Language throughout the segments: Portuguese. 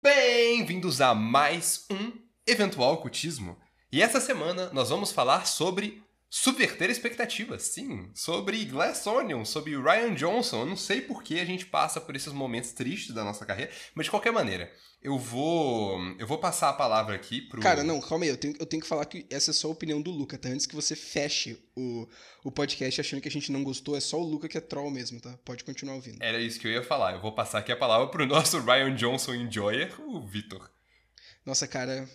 Bem-vindos a mais um Eventual Ocultismo. E essa semana nós vamos falar sobre subverter expectativas, sim, sobre Glass Onion, sobre Ryan Johnson. Eu não sei por que a gente passa por esses momentos tristes da nossa carreira, mas de qualquer maneira, eu vou eu vou passar a palavra aqui pro Cara, não, calma aí, eu tenho, eu tenho que falar que essa é só a opinião do Luca, tá? Antes que você feche o, o podcast achando que a gente não gostou, é só o Luca que é troll mesmo, tá? Pode continuar ouvindo. Era isso que eu ia falar. Eu vou passar aqui a palavra pro nosso Ryan Johnson enjoyer, o Vitor. Nossa, cara,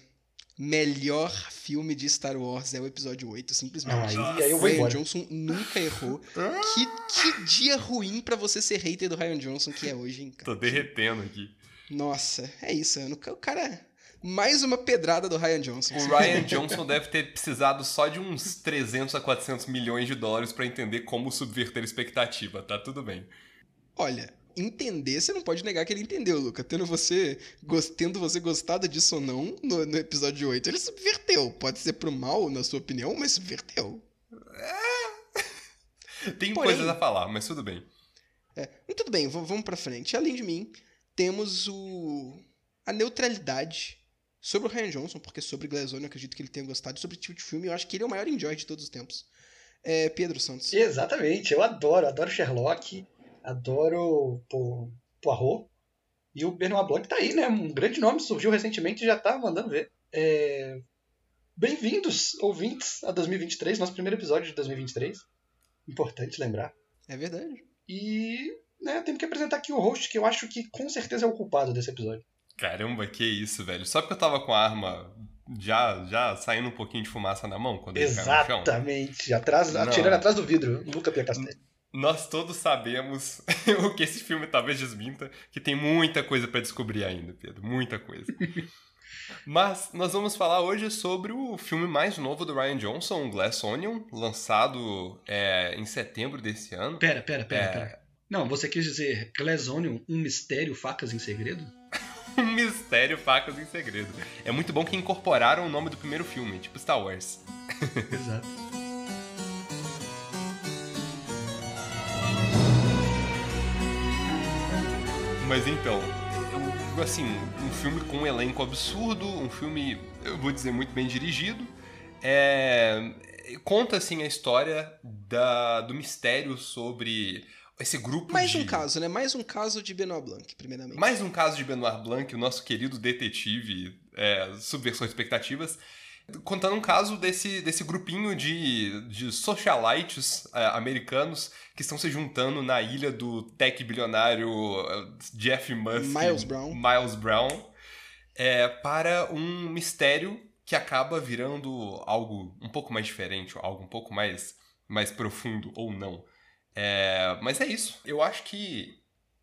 melhor filme de Star Wars é o episódio 8, simplesmente. Ah, e aí vou Ryan. Johnson nunca errou. que, que dia ruim pra você ser hater do Ryan Johnson que é hoje, hein, cara? Tô derretendo aqui. Nossa, é isso, mano. O cara. Mais uma pedrada do Ryan Johnson. O Ryan Johnson deve ter precisado só de uns 300 a 400 milhões de dólares pra entender como subverter expectativa, tá tudo bem. Olha, entender, você não pode negar que ele entendeu, Luca. Tendo você, tendo você gostado disso ou não no, no episódio 8, ele subverteu. Pode ser pro mal, na sua opinião, mas subverteu. Tem Porém- coisas a falar, mas tudo bem. É, tudo bem, vamos pra frente. Além de mim, temos o a neutralidade sobre o Ryan Johnson, porque sobre Glass Onion eu acredito que ele tenha gostado. Sobre o tipo de filme, eu acho que ele é o maior enjoy de todos os tempos. É Pedro Santos. Exatamente, eu adoro, adoro Sherlock, adoro pô, Poirot. E o Benoit Blanc tá aí, né? Um grande nome, surgiu recentemente e já tá mandando ver. É, Bem-vindos, ouvintes, a 2023, nosso primeiro episódio de 2023. Importante lembrar. É verdade. E né, temos que apresentar aqui o host, que eu acho que com certeza é o culpado desse episódio. Caramba, que isso, velho. Só porque eu tava com a arma já, já saindo um pouquinho de fumaça na mão quando ele caiu no chão. Exatamente, atrás, Não. atirando atrás do vidro, Luca Pia Castelli. Nós todos sabemos o que esse filme talvez desminta, que tem muita coisa pra descobrir ainda, Pedro. Muita coisa. Mas nós vamos falar hoje sobre o filme mais novo do Ryan Johnson, Glass Onion, lançado é, em setembro desse ano. Pera, pera, pera, É. pera. Não, você quis dizer Glass Onion, um mistério, facas em segredo? Um Mistério Facas em Segredo. É muito bom que incorporaram o nome do primeiro filme, tipo Star Wars. Exato. Mas então, eu- assim, um filme com um elenco absurdo, um filme, eu vou dizer, muito bem dirigido. É, conta, assim, a história da, do mistério sobre esse grupo Mais de... um caso, né? Mais um caso de Benoit Blanc, primeiramente. Mais um caso de Benoit Blanc, o nosso querido detetive é, Subversão Expectativas, contando um caso desse, desse grupinho de, de socialites é, americanos que estão se juntando na ilha do tech bilionário é, Jeff Musk. Miles Brown. Miles Brown, é, para um mistério que acaba virando algo um pouco mais diferente, algo um pouco mais, mais profundo ou não. É, mas é isso. Eu acho que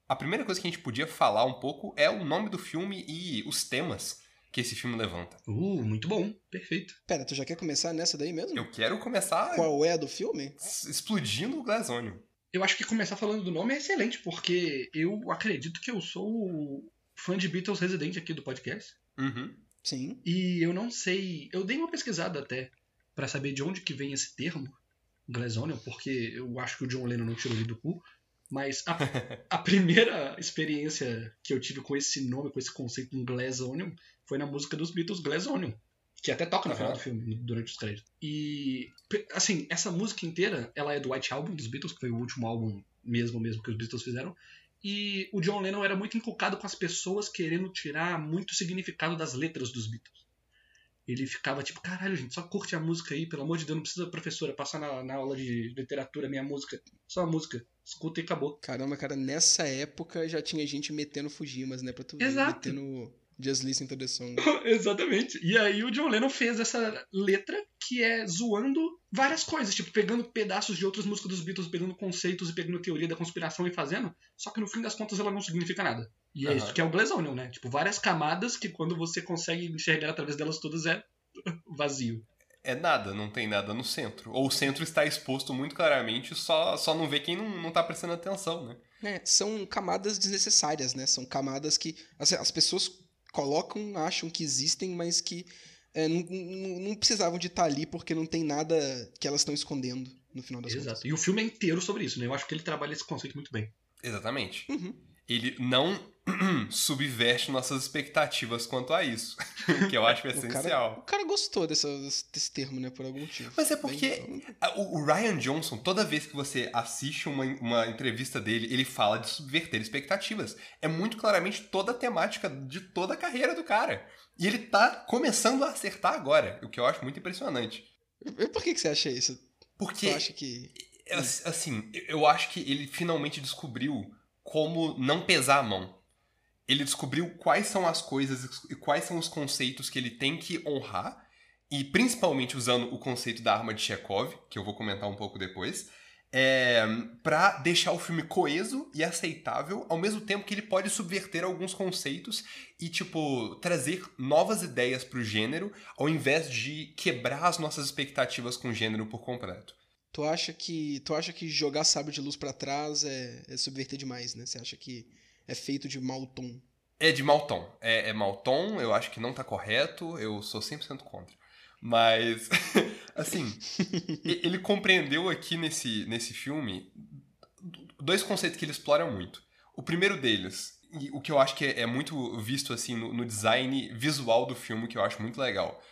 a primeira coisa que a gente podia falar um pouco é o nome do filme e os temas que esse filme levanta. Uh, muito bom. Perfeito. Pera, tu já quer começar nessa daí mesmo? Eu quero começar Qual é a do filme? explodindo o Glass Onion. Eu acho que começar falando do nome é excelente, porque eu acredito que eu sou o fã de Beatles residente aqui do podcast. Uhum. Sim. E eu não sei. Eu dei uma pesquisada até pra saber de onde que vem esse termo, Glass Onion, porque eu acho que o John Lennon não tirou ele do cu. Mas a, a primeira experiência que eu tive com esse nome, com esse conceito de Glass Onion, foi na música dos Beatles Glass Onion. Que até toca no final do filme, durante os créditos. E, assim, essa música inteira, ela é do White Album dos Beatles, que foi o último álbum mesmo mesmo que os Beatles fizeram. E o John Lennon era muito inculcado com as pessoas querendo tirar muito significado das letras dos Beatles. Ele ficava tipo, caralho, gente, só curte a música aí, pelo amor de Deus, não precisa, professora, passar na, na aula de literatura minha música. Só a música. Escuta e acabou. Caramba, cara, nessa época já tinha gente metendo Fujimas, né? Pra tu ver, Exato. metendo Just Listen to the Song. Exatamente. E aí o John Lennon fez essa letra que é zoando várias coisas, tipo, pegando pedaços de outras músicas dos Beatles, pegando conceitos e pegando teoria da conspiração e fazendo, só que no fim das contas ela não significa nada. E é isso que é o Glass Onion, né? Tipo, várias camadas que quando você consegue enxergar através delas todas é vazio. É nada, não tem nada no centro. Ou o centro está exposto muito claramente, só, só não vê quem não, não tá prestando atenção, né? É, são camadas desnecessárias, né? São camadas que as, as pessoas colocam, acham que existem, mas que é, não, não- não precisavam de estar ali porque não tem nada que elas estão escondendo no final das Exato. contas. E o filme é inteiro sobre isso, né? Eu acho que ele trabalha esse conceito muito bem. Exatamente. Uhum. Ele não subverte nossas expectativas quanto a isso, que eu acho essencial. O cara, o cara gostou dessa, desse termo, né, por algum motivo. Mas é porque Bem, o, o, Ryan Johnson, toda vez que você assiste uma, uma entrevista dele, ele fala de subverter expectativas. É muito claramente toda a temática de toda a carreira do cara. E ele tá começando a acertar agora, o que eu acho muito impressionante. E por que, que você acha isso? Porque. Você acha que. Assim, eu acho que ele finalmente descobriu como não pesar a mão ele descobriu quais são as coisas e quais são os conceitos que ele tem que honrar, e principalmente usando o conceito da arma de Chekhov, que eu vou comentar um pouco depois, é, para deixar o filme coeso e aceitável, ao mesmo tempo que ele pode subverter alguns conceitos e, tipo, trazer novas ideias pro gênero, ao invés de quebrar as nossas expectativas com o gênero por completo. Tu acha que, tu acha que jogar sábio de luz para trás é, é subverter demais, né? Você acha que é feito de mau tom. É de mau tom. É, é mau tom, eu acho que não tá correto, eu sou 100% contra. Mas, assim, ele compreendeu aqui nesse, nesse filme dois conceitos que ele explora muito. O primeiro deles, e o que eu acho que é, é muito visto assim no, no, design visual do filme, que eu acho muito legal,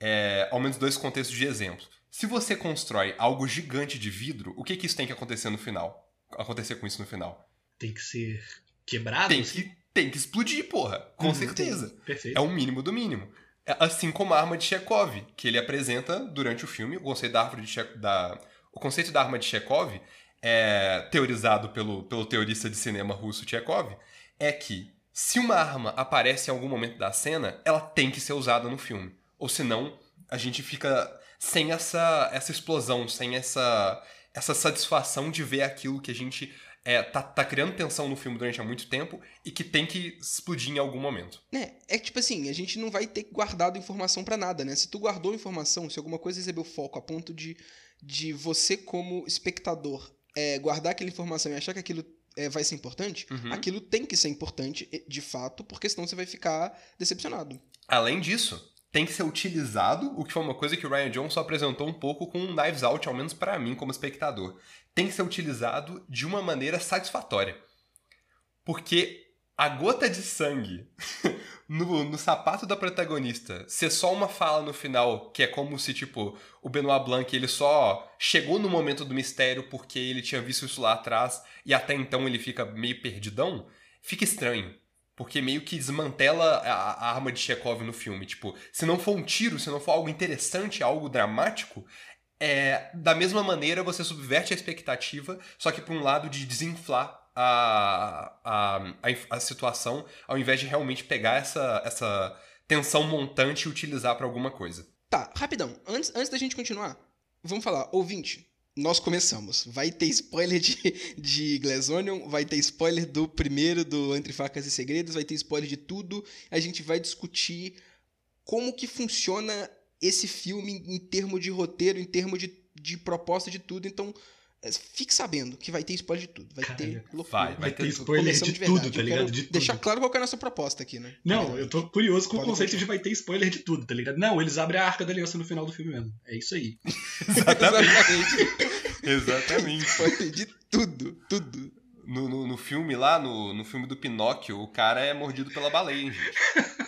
é ao menos dois contextos de exemplo. Se você constrói algo gigante de vidro, o que, que isso tem que acontecer no final? Acontecer com isso no final? Tem que ser quebrado? Tem que, tem que explodir, porra. Com uhum, certeza. Tem. Perfeito. É o mínimo do mínimo. É assim como a arma de Chekhov, que ele apresenta durante o filme, o conceito da, árvore de che... da... O conceito da arma de Chekhov, é, teorizado pelo, pelo teorista de cinema russo Chekhov, é que se uma arma aparece em algum momento da cena, ela tem que ser usada no filme. Ou senão, a gente fica sem essa, essa explosão, sem essa, essa satisfação de ver aquilo que a gente é, tá, tá criando tensão no filme durante há muito tempo e que tem que explodir em algum momento. É, é tipo assim, a gente não vai ter guardado informação para nada, né? Se tu guardou informação, se alguma coisa recebeu foco a ponto de, de você, como espectador, é, guardar aquela informação e achar que aquilo é, vai ser importante, uhum. aquilo tem que ser importante de fato, porque senão você vai ficar decepcionado. Além disso, tem que ser utilizado, o que foi uma coisa que o Ryan Johnson apresentou um pouco com Knives Out, ao menos para mim como espectador tem que ser utilizado de uma maneira satisfatória. Porque a gota de sangue no, no sapato da protagonista ser só uma fala no final, que é como se, tipo, o Benoit Blanc ele só chegou no momento do mistério porque ele tinha visto isso lá atrás e até então ele fica meio perdidão, fica estranho. Porque meio que desmantela a, a arma de Chekhov no filme. Tipo, se não for um tiro, se não for algo interessante, algo dramático, é, da mesma maneira você subverte a expectativa, só que para um lado de desinflar a, a, a, a, situação, ao invés de realmente pegar essa, essa tensão montante e utilizar para alguma coisa. Tá, rapidão. Antes, antes da gente continuar, vamos falar, ouvinte. Nós começamos. Vai ter spoiler de, de Glass Onion, vai ter spoiler do primeiro, do Entre Facas e Segredos, vai ter spoiler de tudo. A gente vai discutir como que funciona esse filme em termos de roteiro, em termos de, de proposta de tudo. Então, é, fique sabendo que vai ter spoiler de tudo. Vai ter loucura. Vai, vai ter spoiler de, de, tudo, tá ligado? De deixar tudo. claro qual é a nossa proposta aqui, né? Não, eu tô curioso com Pode o conceito de vai ter spoiler de tudo, tá ligado? Não, eles abrem a arca da aliança no final do filme mesmo. É isso aí. Exatamente. Exatamente. Spoiler de tudo, tudo. No, no, no, filme lá, no, no filme do Pinóquio, o cara é mordido pela baleia, hein, gente?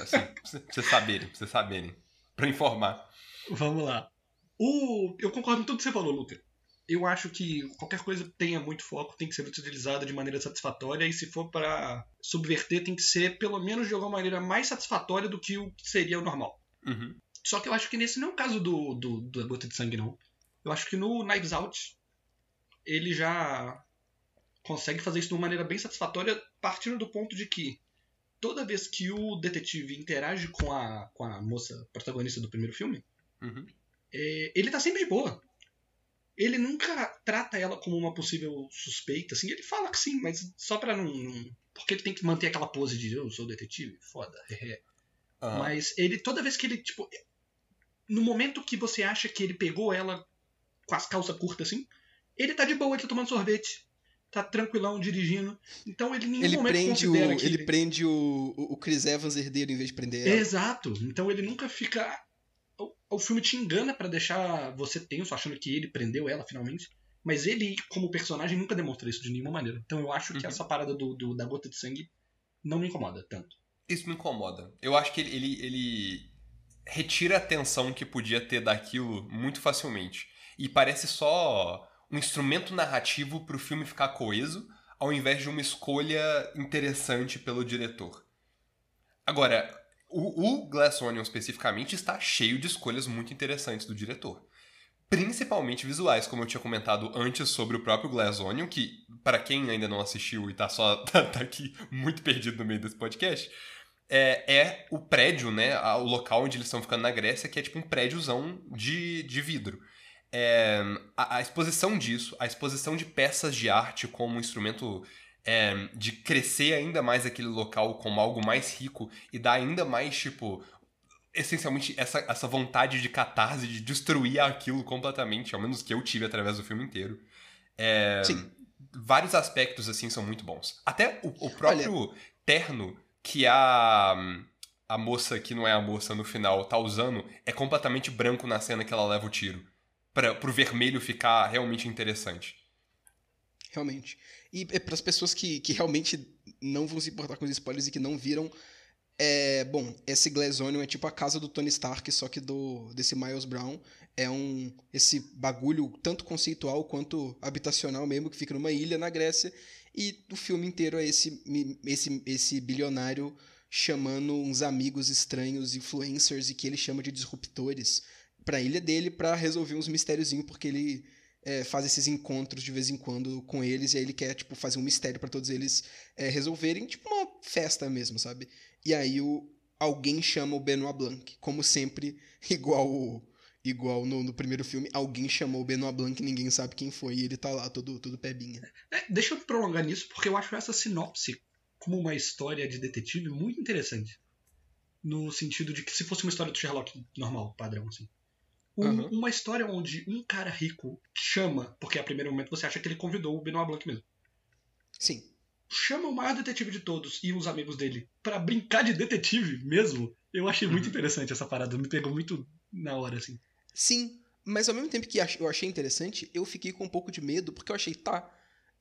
Assim, pra vocês saberem, pra vocês saberem para informar. Vamos lá. O... Eu concordo com tudo que você falou, Luca. Eu acho que qualquer coisa tenha muito foco tem que ser utilizada de maneira satisfatória e se for para subverter tem que ser pelo menos de alguma maneira mais satisfatória do que o que seria o normal. Uhum. Só que eu acho que nesse não é o caso do, do, da gota de sangue, não. Eu acho que no Knives Out ele já consegue fazer isso de uma maneira bem satisfatória, partindo do ponto de que toda vez que o detetive interage com a, com a moça protagonista do primeiro filme, uhum. é, ele tá sempre de boa. Ele nunca trata ela como uma possível suspeita, assim. Ele fala que sim, mas só pra não. não porque ele tem que manter aquela pose de eu sou detetive, foda. Uhum. Mas ele, toda vez que ele, tipo. No momento que você acha que ele pegou ela com as calças curtas assim, ele tá de boa, ele tá tomando sorvete tá tranquilão dirigindo. Então ele em nenhum ele momento prende o, Ele, ele prende o, o Chris Evans herdeiro em vez de prender ela. Exato. Então ele nunca fica... O, o filme te engana para deixar você tenso, achando que ele prendeu ela finalmente. Mas ele, como personagem, nunca demonstra isso de nenhuma maneira. Então eu acho que Uhum. essa parada do, do- da gota de sangue não me incomoda tanto. Isso me incomoda. Eu acho que ele, ele, ele retira a atenção que podia ter daquilo muito facilmente. E parece só um instrumento narrativo pro filme ficar coeso, ao invés de uma escolha interessante pelo diretor. Agora, o, o Glass Onion especificamente está cheio de escolhas muito interessantes do diretor. Principalmente visuais, como eu tinha comentado antes sobre o próprio Glass Onion, que, para quem ainda não assistiu e tá só tá, tá aqui muito perdido no meio desse podcast, é, é o prédio, né? O local onde eles estão ficando na Grécia, que é tipo um prédiozão de, de vidro. É, a, a exposição disso, a exposição de peças de arte como um instrumento é, de crescer ainda mais aquele local como algo mais rico e dar ainda mais, tipo, essencialmente essa, essa vontade de catarse, de destruir aquilo completamente, ao menos que eu tive através do filme inteiro. É, Sim. Vários aspectos, assim, são muito bons. Até o, o próprio terno que a, a moça, que não é a moça no final, tá usando, é completamente branco na cena que ela leva o tiro. Pra, pro vermelho ficar realmente interessante. Realmente. E é para as pessoas que, que realmente não vão se importar com os spoilers e que não viram. É, bom, esse Glass Onion é tipo a casa do Tony Stark, só que do desse Miles Brown. É um esse bagulho tanto conceitual quanto habitacional mesmo, que fica numa ilha na Grécia. E o filme inteiro é esse, esse, esse bilionário chamando uns amigos estranhos, influencers, e que ele chama de disruptores, pra ilha dele pra resolver uns mistériozinhos, porque ele é, faz esses encontros de vez em quando com eles, e aí ele quer, tipo, fazer um mistério pra todos eles é, resolverem, tipo uma festa mesmo, sabe? E aí o, alguém chama o Benoit Blanc, como sempre, igual o- igual no, no primeiro filme, alguém chamou o Benoit Blanc e ninguém sabe quem foi, e ele tá lá todo, todo pebinha. É, deixa eu prolongar nisso, porque eu acho essa sinopse como uma história de detetive muito interessante. No sentido de que se fosse uma história do Sherlock normal, padrão, assim. Um- Aham. Uma história onde um cara rico chama, porque a primeiro momento você acha que ele convidou o Benoit Blanc mesmo. Sim. Chama o maior detetive de todos e os amigos dele pra brincar de detetive mesmo. Eu achei muito Uhum. interessante essa parada, me pegou muito na hora, assim. Sim, mas ao mesmo tempo que eu achei interessante, eu fiquei com um pouco de medo, porque eu achei, tá,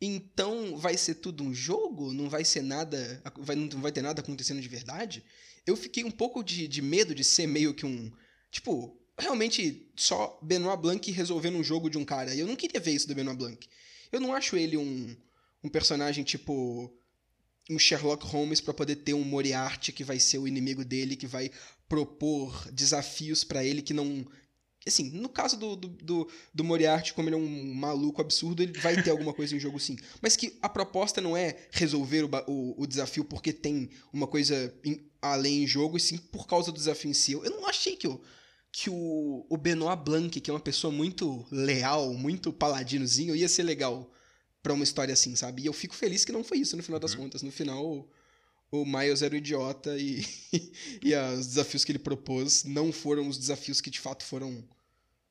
então vai ser tudo um jogo? Não vai ser nada. Vai, não vai ter nada acontecendo de verdade? Eu fiquei um pouco de, de medo de ser meio que um. Tipo, realmente só Benoit Blanc resolvendo um jogo de um cara. E eu não queria ver isso do Benoit Blanc. Eu não acho ele um, um personagem tipo. Um Sherlock Holmes pra poder ter um Moriarty que vai ser o inimigo dele, que vai propor desafios pra ele que não. Assim, no caso do, do, do, do Moriarty, como ele é um maluco absurdo, ele vai ter alguma coisa em jogo sim. Mas que a proposta não é resolver o, o, o desafio porque tem uma coisa em- além em jogo, e sim por causa do desafio em si. Eu não achei que o, que o, o Benoit Blanc, que é uma pessoa muito leal, muito paladinozinho, ia ser legal pra uma história assim, sabe? E eu fico feliz que não foi isso no final das Uhum. contas. No final, o, o Miles era o idiota e, e os desafios que ele propôs não foram os desafios que de fato foram,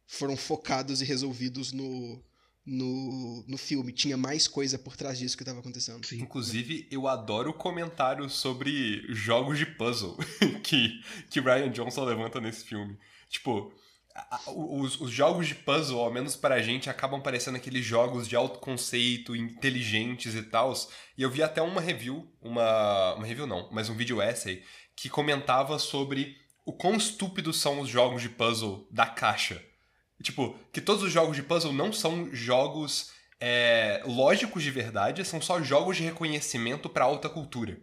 foram focados e resolvidos no, no, no filme. Tinha mais coisa por trás disso que estava acontecendo. Sim. Inclusive, eu adoro o comentário sobre jogos de puzzle que, que Ryan Johnson levanta nesse filme. Tipo, os, os jogos de puzzle, ao menos pra gente, acabam parecendo aqueles jogos de alto conceito, inteligentes e tal. E eu vi até uma review, uma, uma review não, mas um vídeo essay, que comentava sobre o quão estúpidos são os jogos de puzzle da caixa. Tipo, que todos os jogos de puzzle não são jogos é, lógicos de verdade, são só jogos de reconhecimento pra alta cultura.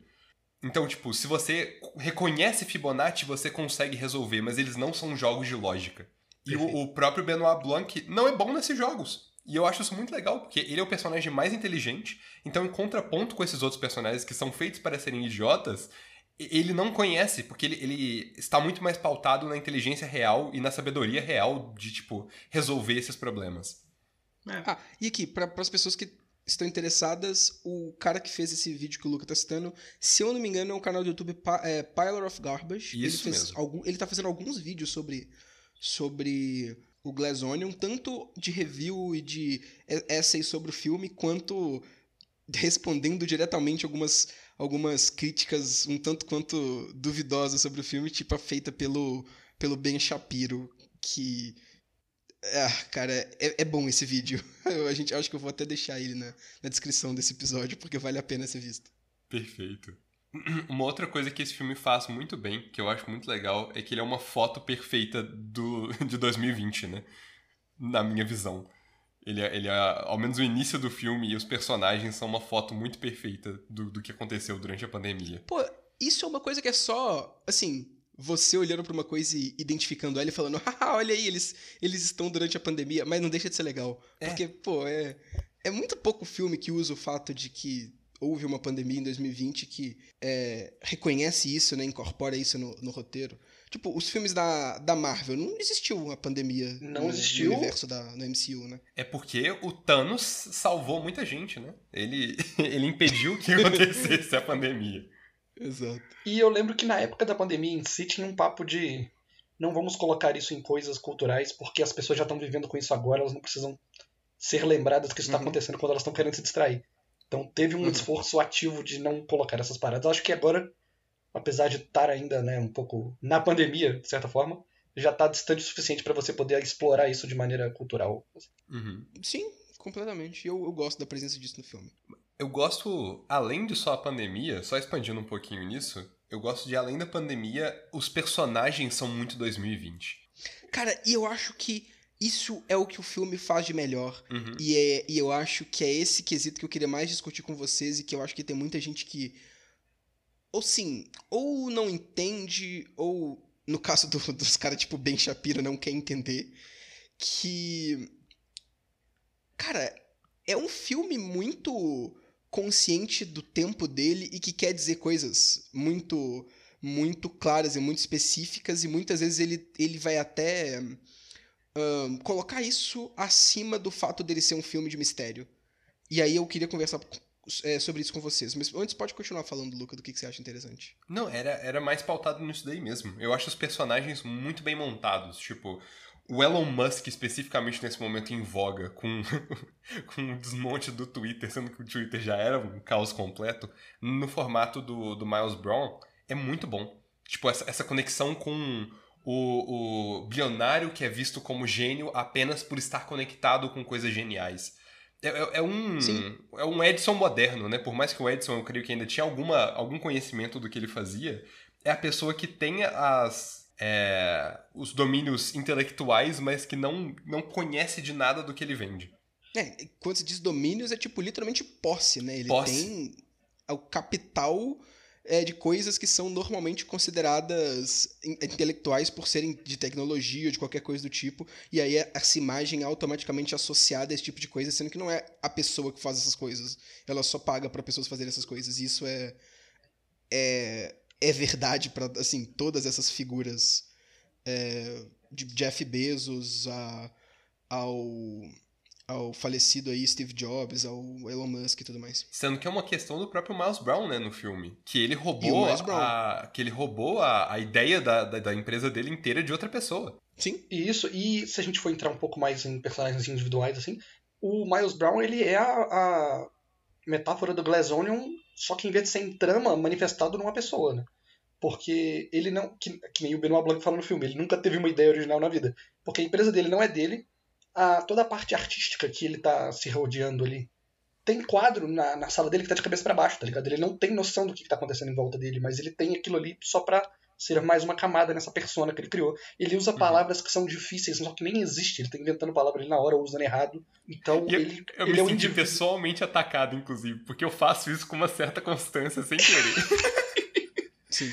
Então, tipo, se você reconhece Fibonacci, você consegue resolver, mas eles não são jogos de lógica. E o, o próprio Benoit Blanc não é bom nesses jogos. E eu acho isso muito legal, porque ele é o personagem mais inteligente, então em contraponto com esses outros personagens que são feitos para serem idiotas, ele não conhece, porque ele, ele está muito mais pautado na inteligência real e na sabedoria real de, tipo, resolver esses problemas. Ah, e aqui, para as pessoas que estão interessadas, o cara que fez esse vídeo que o Luca tá citando, se eu não me engano, é um canal do YouTube é, Piler of Garbage. ele Isso fez mesmo. Algum, ele tá fazendo alguns vídeos sobre, sobre o Glass Onion, tanto de review e de essays sobre o filme, quanto respondendo diretamente algumas, algumas críticas um tanto quanto duvidosas sobre o filme, tipo a feita pelo, pelo Ben Shapiro, que Ah, cara, é, é bom esse vídeo. Eu, a gente, acho que eu vou até deixar ele na, na descrição desse episódio, porque vale a pena ser visto. Perfeito. Uma outra coisa que esse filme faz muito bem, que eu acho muito legal, é que ele é uma foto perfeita do, de 2020, né? Na minha visão. Ele é, ele é, ao menos o início do filme e os personagens são uma foto muito perfeita do, do que aconteceu durante a pandemia. Pô, isso é uma coisa que é só, assim, você olhando pra uma coisa e identificando ela e falando, ah, olha aí, eles, eles estão durante a pandemia, mas não deixa de ser legal. É. Porque, pô, é, é muito pouco filme que usa o fato de que houve uma pandemia em 2020 que é, reconhece isso, né, incorpora isso no, no roteiro. Tipo, os filmes da, da Marvel, não existiu uma pandemia Não no, existiu. no universo da no MCU, né? É porque o Thanos salvou muita gente, né? Ele, ele impediu que acontecesse a pandemia. Exato. E eu lembro que na época da pandemia em si tinha um papo de não vamos colocar isso em coisas culturais porque as pessoas já estão vivendo com isso agora, elas não precisam ser lembradas que isso está Uhum. acontecendo quando elas estão querendo se distrair. Então teve um Uhum. esforço ativo de não colocar essas paradas. Eu acho que agora, apesar de estar ainda né, um pouco na pandemia, de certa forma, já está distante o suficiente para você poder explorar isso de maneira cultural. Uhum. Sim, completamente. E eu, eu gosto da presença disso no filme. Eu gosto, além de só a pandemia, só expandindo um pouquinho nisso, eu gosto de, além da pandemia, os personagens são muito 2020. Cara, e eu acho que isso é o que o filme faz de melhor. Uhum. E, é, e eu acho que é esse quesito que eu queria mais discutir com vocês e que eu acho que tem muita gente que. Ou sim, ou não entende, ou no caso do- dos caras tipo Ben Shapiro não quer entender. Que. Cara, é um filme muito consciente do tempo dele e que quer dizer coisas muito muito claras e muito específicas e muitas vezes ele, ele vai até ahn, colocar isso acima do fato dele ser um filme de mistério. E aí eu queria conversar é, sobre isso com vocês. Mas antes pode continuar falando, Luca, do que, que você acha interessante. Não, era, era mais pautado nisso daí mesmo. Eu acho os personagens muito bem montados. Tipo, o Elon Musk, especificamente nesse momento em voga, com, com um desmonte do Twitter, sendo que o Twitter já era um caos completo, no formato do, do Miles Brown, é muito bom. Tipo, essa, essa conexão com o, o bilionário que é visto como gênio apenas por estar conectado com coisas geniais. É, é- é um, Sim. é um Edson moderno, né? Por mais que o Edson, eu creio que ainda tinha alguma, algum conhecimento do que ele fazia, é a pessoa que tem as, é, os domínios intelectuais, mas que não, não conhece de nada do que ele vende. É, quando se diz domínios, é tipo literalmente posse, né? Ele Posse. tem o capital é, de coisas que são normalmente consideradas in- intelectuais por serem de tecnologia ou de qualquer coisa do tipo. E aí essa imagem é automaticamente associada a esse tipo de coisa, sendo que não é a pessoa que faz essas coisas. Ela só paga para pessoas fazerem essas coisas. E isso é. É, é verdade para assim, todas essas figuras. é, de Jeff Bezos a, ao ao falecido aí Steve Jobs, ao Elon Musk e tudo mais. Sendo que é uma questão do próprio Miles Brown, né, no filme. Que ele roubou, a, que ele roubou a, a ideia da, da, da empresa dele inteira de outra pessoa. Sim, E isso, e se a gente for entrar um pouco mais em personagens individuais, assim, o Miles Brown, ele é a, a metáfora do Glass Onion, só que em vez de ser em trama, manifestado numa pessoa, né? Porque ele não, que, que nem o Benoit Blanc fala no filme, ele nunca teve uma ideia original na vida. Porque a empresa dele não é dele, a, toda a parte artística que ele tá se rodeando ali. Tem quadro na, na sala dele que tá de cabeça para baixo, tá ligado? Ele não tem noção do que, que tá acontecendo em volta dele, mas ele tem aquilo ali só pra ser mais uma camada nessa persona que ele criou. Ele usa Uhum. palavras que são difíceis, só que nem existe. Ele tá inventando palavra ali na hora, ou usando errado. Então E eu, ele, eu ele me é um senti indivíduo. pessoalmente atacado, inclusive, porque eu faço isso com uma certa constância, sem querer. sim.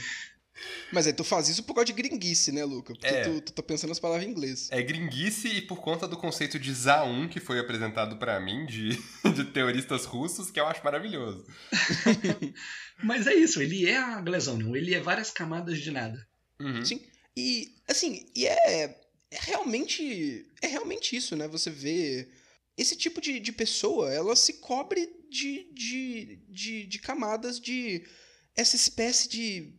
Mas aí tu faz isso por causa de gringuice, né, Luca? Porque É. tu, tu tá pensando as palavras em inglês. É gringuice e por conta do conceito de ZA1 que foi apresentado pra mim, de, de teoristas russos, que eu acho maravilhoso. Mas é isso, ele é a Glass Onion, ele é várias camadas de nada. Uhum. Sim. E, assim, e é, é realmente. É realmente isso, né? Você vê. Esse tipo de, de pessoa, ela se cobre de, de, de, de camadas de. Essa espécie de,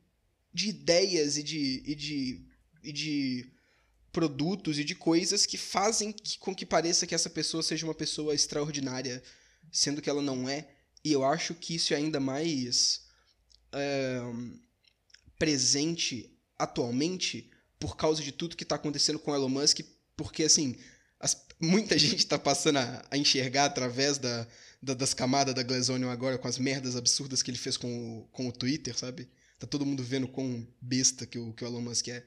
de ideias e de, e de. e de produtos e de coisas que fazem que- com que pareça que essa pessoa seja uma pessoa extraordinária, sendo que ela não é. E eu acho que isso é ainda mais é, presente atualmente por causa de tudo que tá acontecendo com Elon Musk, porque assim, as muita gente tá passando a, a enxergar através da, da- das camadas da Glazonion agora, com as merdas absurdas que ele fez com o, com o Twitter, sabe? Tá todo mundo vendo quão besta que o, que o Elon Musk é.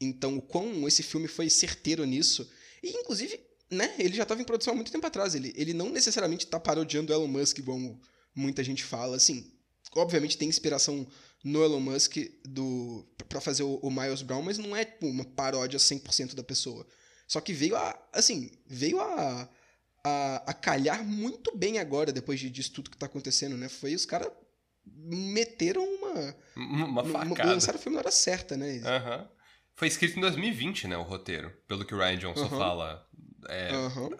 Então, o quão esse filme foi certeiro nisso. E, inclusive, né, ele já tava em produção há muito tempo atrás. Ele, ele não necessariamente tá parodiando o Elon Musk, como muita gente fala. Assim, obviamente tem inspiração no Elon Musk do para fazer o, o Miles Brown, mas não é tipo, uma paródia 100% da pessoa. Só que veio a, assim, veio a, a, a calhar muito bem agora, depois de- disso tudo que tá acontecendo, né? Foi os caras meteram uma... Uma uma- facada. lançaram o filme na hora certa, né? Aham. Foi escrito em 2020, né, o roteiro, pelo que o Ryan Johnson fala. É, Aham.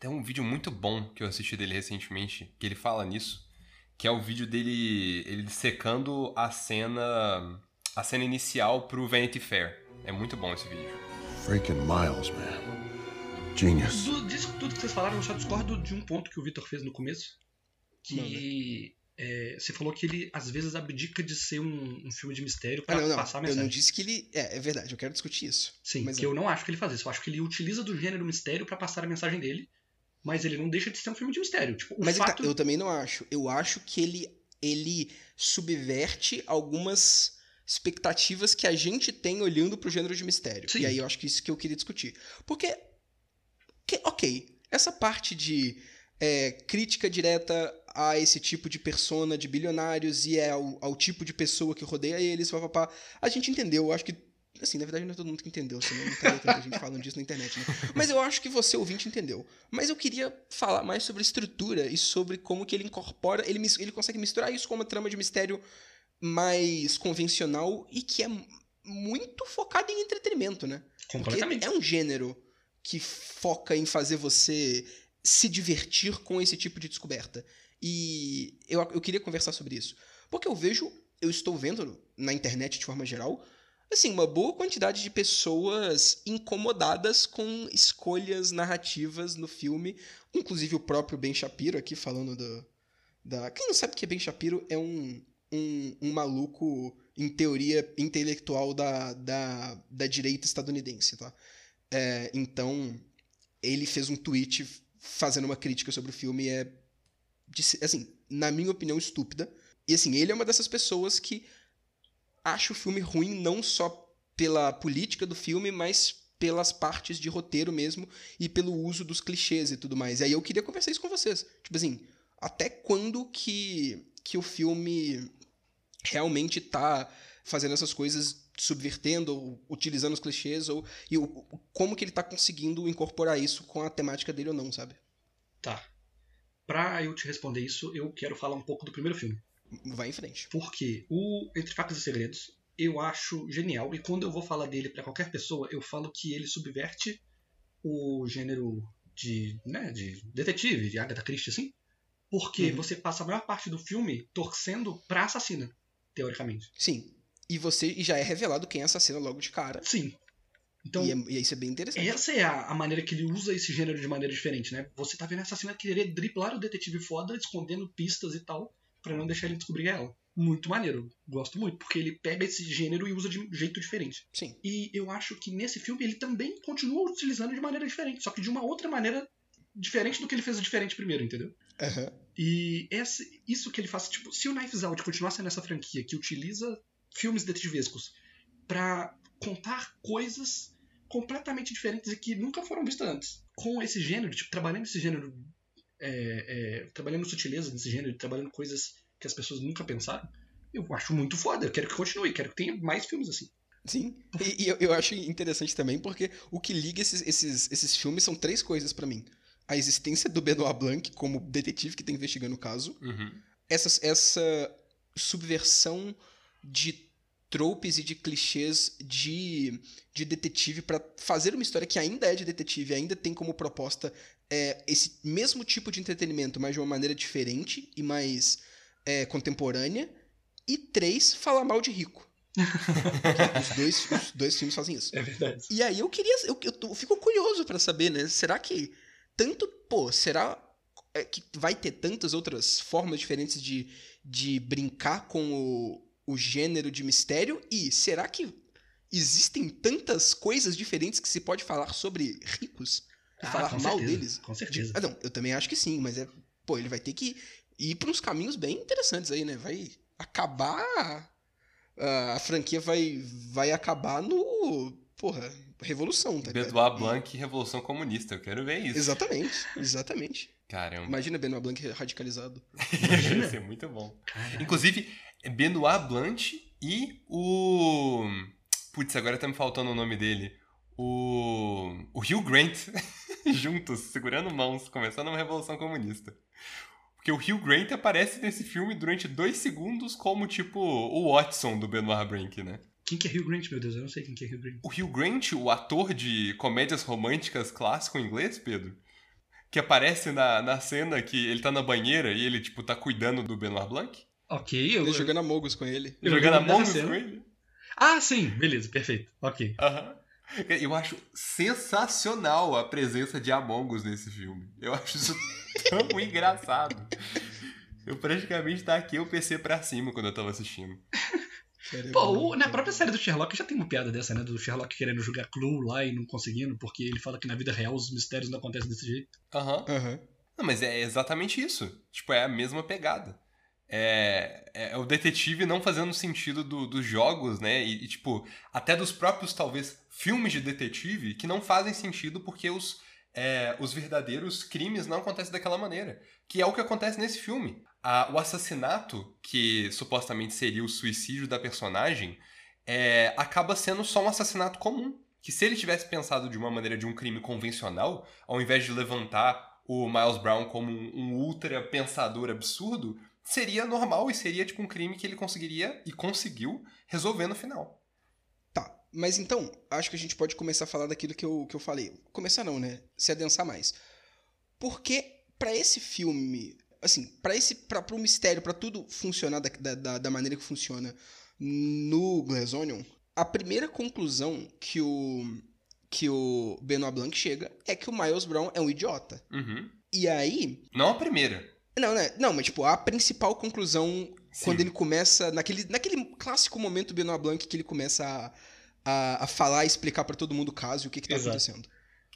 Tem um vídeo muito bom que eu assisti dele recentemente, que ele fala nisso, que é o vídeo dele ele secando a cena a cena inicial pro Vanity Fair. É muito bom esse vídeo. Freaking Miles, man. Genius. Do, disso tudo que vocês falaram, eu só discordo de um ponto que o Victor fez no começo. Que é, você falou que ele às vezes abdica de ser um, um filme de mistério Ah, não, não. passar a Eu mensagem. não disse que ele... É, é verdade, eu quero discutir isso. Sim, mas que eu não acho que ele faz isso. Eu acho que ele utiliza do gênero mistério pra passar a mensagem dele, mas ele não deixa de ser um filme de mistério. Tipo, Mas tá- fato... eu também não acho. Eu acho que ele, ele subverte algumas expectativas que a gente tem olhando pro gênero de mistério. Sim. E aí eu acho que isso que eu queria discutir. Porque, que- ok, essa parte de é, crítica direta a esse tipo de persona de bilionários e é ao, ao tipo de pessoa que rodeia eles, papapá, a gente entendeu. Eu acho que Assim, na verdade não é todo mundo que entendeu, senão não teria tanta gente falando disso na internet, né? Mas eu acho que você, ouvinte, entendeu. Mas eu queria falar mais sobre estrutura e sobre como que ele incorpora, ele, ele consegue misturar isso com uma trama de mistério mais convencional e que é muito focada em entretenimento, né? Porque Completamente. é um gênero que foca em fazer você se divertir com esse tipo de descoberta. E eu, eu queria conversar sobre isso. Porque eu vejo, eu estou vendo na internet de forma geral, assim, uma boa quantidade de pessoas incomodadas com escolhas narrativas no filme. Inclusive o próprio Ben Shapiro aqui falando do, da. Quem não sabe que é Ben Shapiro é um, um, um maluco, em teoria, intelectual da, da, da direita estadunidense, tá? É, então, ele fez um tweet fazendo uma crítica sobre o filme e é, de assim, na minha opinião, estúpida. E assim, ele é uma dessas pessoas que acha o filme ruim não só pela política do filme, mas pelas partes de roteiro mesmo e pelo uso dos clichês e tudo mais. E aí eu queria conversar isso com vocês. Tipo assim, até quando que, que o filme realmente tá fazendo essas coisas, subvertendo, ou utilizando os clichês, ou e o- como que ele tá conseguindo incorporar isso com a temática dele ou não, sabe? Tá. Pra eu te responder isso, eu quero falar um pouco do primeiro filme. Vai em frente. Porque o Entre Facas e Segredos eu acho genial. E quando eu vou falar dele pra qualquer pessoa, eu falo que ele subverte o gênero de, né, de detetive, de Agatha Christie, assim. Porque Uhum. você passa a maior parte do filme torcendo pra assassina, teoricamente. Sim. E você e já é revelado quem assassina logo de cara. Sim. Então, e, é, e isso é bem interessante. essa é a, a maneira que ele usa esse gênero de maneira diferente, né? Você tá vendo a assassina querer driblar o detetive foda, escondendo pistas e tal, pra não deixar ele descobrir ela. Muito maneiro. Gosto muito, porque ele pega esse gênero e usa de um jeito diferente. Sim. E eu acho que nesse filme ele também continua utilizando de maneira diferente, só que de uma outra maneira diferente do que ele fez diferente primeiro, entendeu? Aham. E esse, isso que ele faz, tipo, se o Knives Out continuasse nessa franquia que utiliza filmes detetivescos pra contar coisas completamente diferentes e que nunca foram vistas antes, com esse gênero, tipo, trabalhando esse gênero, é, é, trabalhando sutileza nesse gênero, trabalhando coisas que as pessoas nunca pensaram, eu acho muito foda. Eu quero que continue, quero que tenha mais filmes assim. Sim. E, e eu, eu acho interessante também porque o que liga esses, esses, esses filmes são três coisas pra mim. A existência do Benoit Blanc como detetive que tá investigando o caso. Uhum. Essa, essa subversão de tropes e de clichês de, de detetive pra fazer uma história que ainda é de detetive, ainda tem como proposta é, esse mesmo tipo de entretenimento, mas de uma maneira diferente e mais é, contemporânea. E três, falar mal de rico. os, dois, os dois filmes fazem isso. É verdade. E aí eu queria. Eu, eu, fico curioso pra saber, né? Será que tanto. Pô, será é, que vai ter tantas outras formas diferentes de, de brincar com o, o gênero de mistério? E será que existem tantas coisas diferentes que se pode falar sobre ricos? e falar com mal certeza, deles. Com certeza. Ah, não, eu também acho que sim, mas é. Pô, ele vai ter que ir pra uns caminhos bem interessantes aí, né? Vai acabar. ah, a franquia vai, vai acabar no. Porra, revolução, tá ligado? Benoit Blanc e Revolução Comunista. Eu quero ver isso. Exatamente, exatamente. Caramba. Imagina Benoit Blanc radicalizado. Ia ser muito bom. Caralho. Inclusive, Benoit Blanc e o. Putz, agora tá me faltando o nome dele. O. O Hugh Grant juntos, segurando mãos, começando uma revolução comunista. Porque o Hugh Grant aparece nesse filme durante dois segundos como, tipo, o Watson do Benoit Blanc, né? Quem que é Hugh Grant, meu Deus? Eu não sei quem que é Hugh Grant. O Hugh Grant, o ator de comédias românticas clássico inglês, Pedro, que aparece na, na cena que ele tá na banheira e ele, tipo, tá cuidando do Benoit Blanc, Ok, eu. Ele jogando Among Us com ele. Eu jogando a lembro mão dessa cena. com ele. Ah, sim, beleza, perfeito. Ok. Aham. Eu acho sensacional a presença de Among Us nesse filme. Eu acho isso tão engraçado. Eu praticamente taquei o PC pra cima quando eu tava assistindo. Pô, na própria série do Sherlock já tem uma piada dessa, né? Do Sherlock querendo jogar Clue lá e não conseguindo, porque ele fala que na vida real os mistérios não acontecem desse jeito. Aham. Aham. Não, mas é exatamente isso. Tipo, é a mesma pegada. É, é o detetive não fazendo sentido do- dos jogos, né? E, e, tipo, até dos próprios, talvez, filmes de detetive que não fazem sentido porque os, é, os verdadeiros crimes não acontecem daquela maneira. Que é o que acontece nesse filme. A- o assassinato, que supostamente seria o suicídio da personagem, é, acaba sendo só um assassinato comum. Que se ele tivesse pensado de uma maneira de um crime convencional, ao invés de levantar o Miles Brown como um, um ultra pensador absurdo, seria normal e seria tipo um crime que ele conseguiria e conseguiu resolver no final. Tá, mas então, acho que a gente pode começar a falar daquilo que eu, que eu falei. Começar não, né? Se adensar mais. Porque pra esse filme, assim, pra esse para pro mistério, pra tudo funcionar da, da- da, maneira que funciona no Glass Onion, a primeira conclusão que o que o Benoit Blanc chega é que o Miles Brown é um idiota. Uhum. E aí, Não a primeira. Não, né? Não, mas tipo, a principal conclusão Sim. quando ele começa, naquele, naquele clássico momento Benoit Blanc que ele começa a, a, a falar e explicar pra todo mundo o caso e o que, que tá Exato. acontecendo.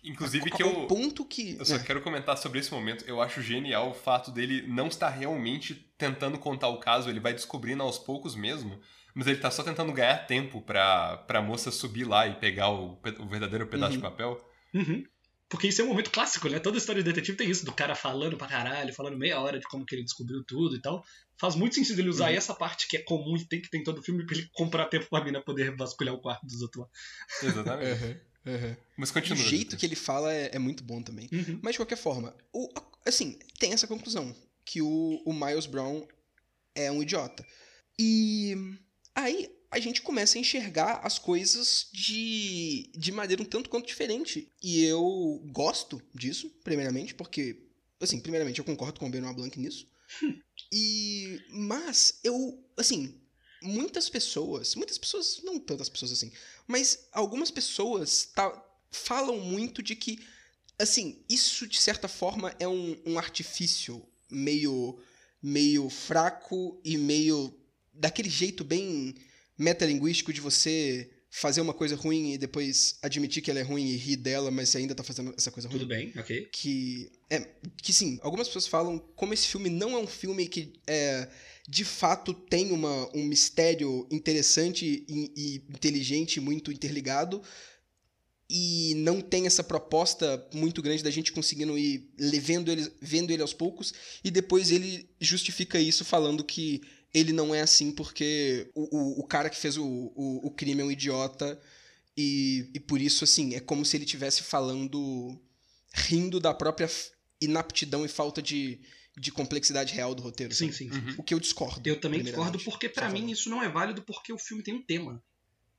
Inclusive que Ao eu, ponto que. eu só né, quero comentar sobre esse momento. Eu acho genial o fato dele não estar realmente tentando contar o caso, ele vai descobrindo aos poucos mesmo. Mas ele tá só tentando ganhar tempo pra, pra moça subir lá e pegar o, o verdadeiro pedaço Uhum. de papel. Uhum. Porque isso é um momento clássico, né? Toda história de detetive tem isso, do cara falando pra caralho, falando meia hora de como que ele descobriu tudo e tal. Faz muito sentido ele usar Uhum. essa parte que é comum e tem que ter em todo filme pra ele comprar tempo pra mina poder vasculhar o quarto dos outros lá. Exatamente. aham, aham. Mas O continua. jeito que ele fala é, é muito bom também. Uhum. Mas de qualquer forma, o, assim, tem essa conclusão. Que o, o Miles Brown é um idiota. E aí a gente começa a enxergar as coisas de, de maneira um tanto quanto diferente. E eu gosto disso, primeiramente, porque, assim, primeiramente eu concordo com o Benoit Blanc nisso. E. Mas eu, assim, muitas pessoas, muitas pessoas, não tantas pessoas assim, mas algumas pessoas tá, falam muito de que, assim, isso de certa forma é um, um artifício meio, meio fraco e meio daquele jeito bem metalinguístico de você fazer uma coisa ruim e depois admitir que ela é ruim e rir dela, mas você ainda tá fazendo essa coisa ruim Tudo bem, ok. que é que sim algumas pessoas falam como esse filme não é um filme que é, de fato tem uma, um mistério interessante e, e inteligente muito interligado e não tem essa proposta muito grande da gente conseguindo ir le- vendo ele, vendo ele aos poucos e depois ele justifica isso falando que ele não é assim porque o, o, o cara que fez o, o, o crime é um idiota e, e por isso assim é como se ele estivesse falando rindo da própria inaptidão e falta de, de complexidade real do roteiro. Sim, sabe? sim. Uhum. O que eu discordo. Eu também discordo porque Só mim isso não é válido porque o filme tem um tema.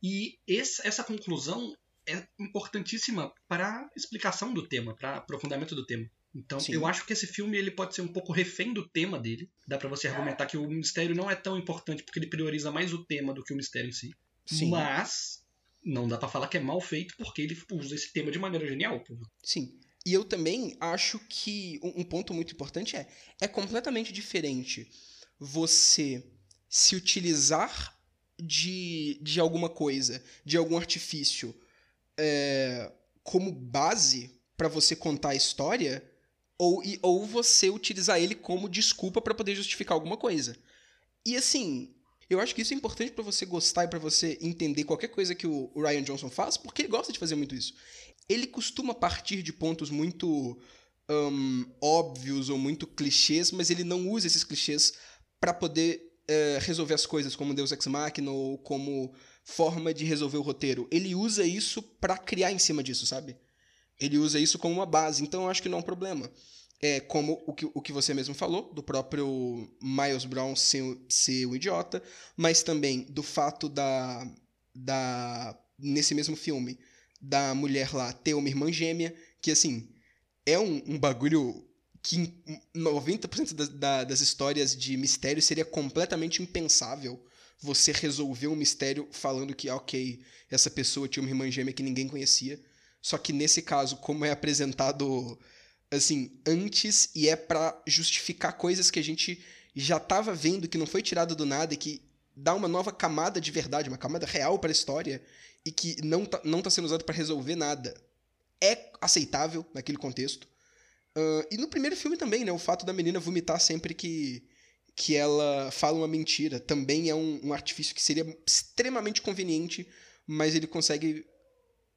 E esse- essa conclusão é importantíssima para explicação do tema, para aprofundamento do tema. Então, Sim. eu acho que esse filme ele pode ser um pouco refém do tema dele. Dá pra você argumentar que o mistério não é tão importante porque ele prioriza mais o tema do que o mistério em si. Sim. Mas não dá pra falar que é mal feito porque ele usa esse tema de maneira genial. Sim. E eu também acho que um ponto muito importante é é completamente diferente você se utilizar de, de alguma coisa, de algum artifício é, como base pra você contar a história, ou, e- ou você utilizar ele como desculpa pra poder justificar alguma coisa. E assim, eu acho que isso é importante pra você gostar e pra você entender qualquer coisa que o Ryan Johnson faz, porque ele gosta de fazer muito isso. Ele costuma partir de pontos muito ahn, óbvios ou muito clichês, mas ele não usa esses clichês pra poder eh, resolver as coisas como Deus Ex Machina ou como forma de resolver o roteiro. Ele usa isso pra criar em cima disso, sabe? Ele usa isso como uma base, então eu acho que não é um problema. É como o que, o que você mesmo falou, do próprio Miles Brown ser, ser um idiota, mas também do fato da, da. nesse mesmo filme, da mulher lá ter uma irmã gêmea, que assim, é um, um bagulho que em 90% da, da, das histórias de mistério seria completamente impensável você resolver um mistério falando que, ok, essa pessoa tinha uma irmã gêmea que ninguém conhecia. Só que nesse caso, como é apresentado assim antes e é pra justificar coisas que a gente já tava vendo que não foi tirado do nada e que dá uma nova camada de verdade, uma camada real pra história e que não tá, não tá sendo usado pra resolver nada. É aceitável naquele contexto. Ah, e no primeiro filme também, né? O fato da menina vomitar sempre que, que ela fala uma mentira também é um, um artifício que seria extremamente conveniente, mas ele consegue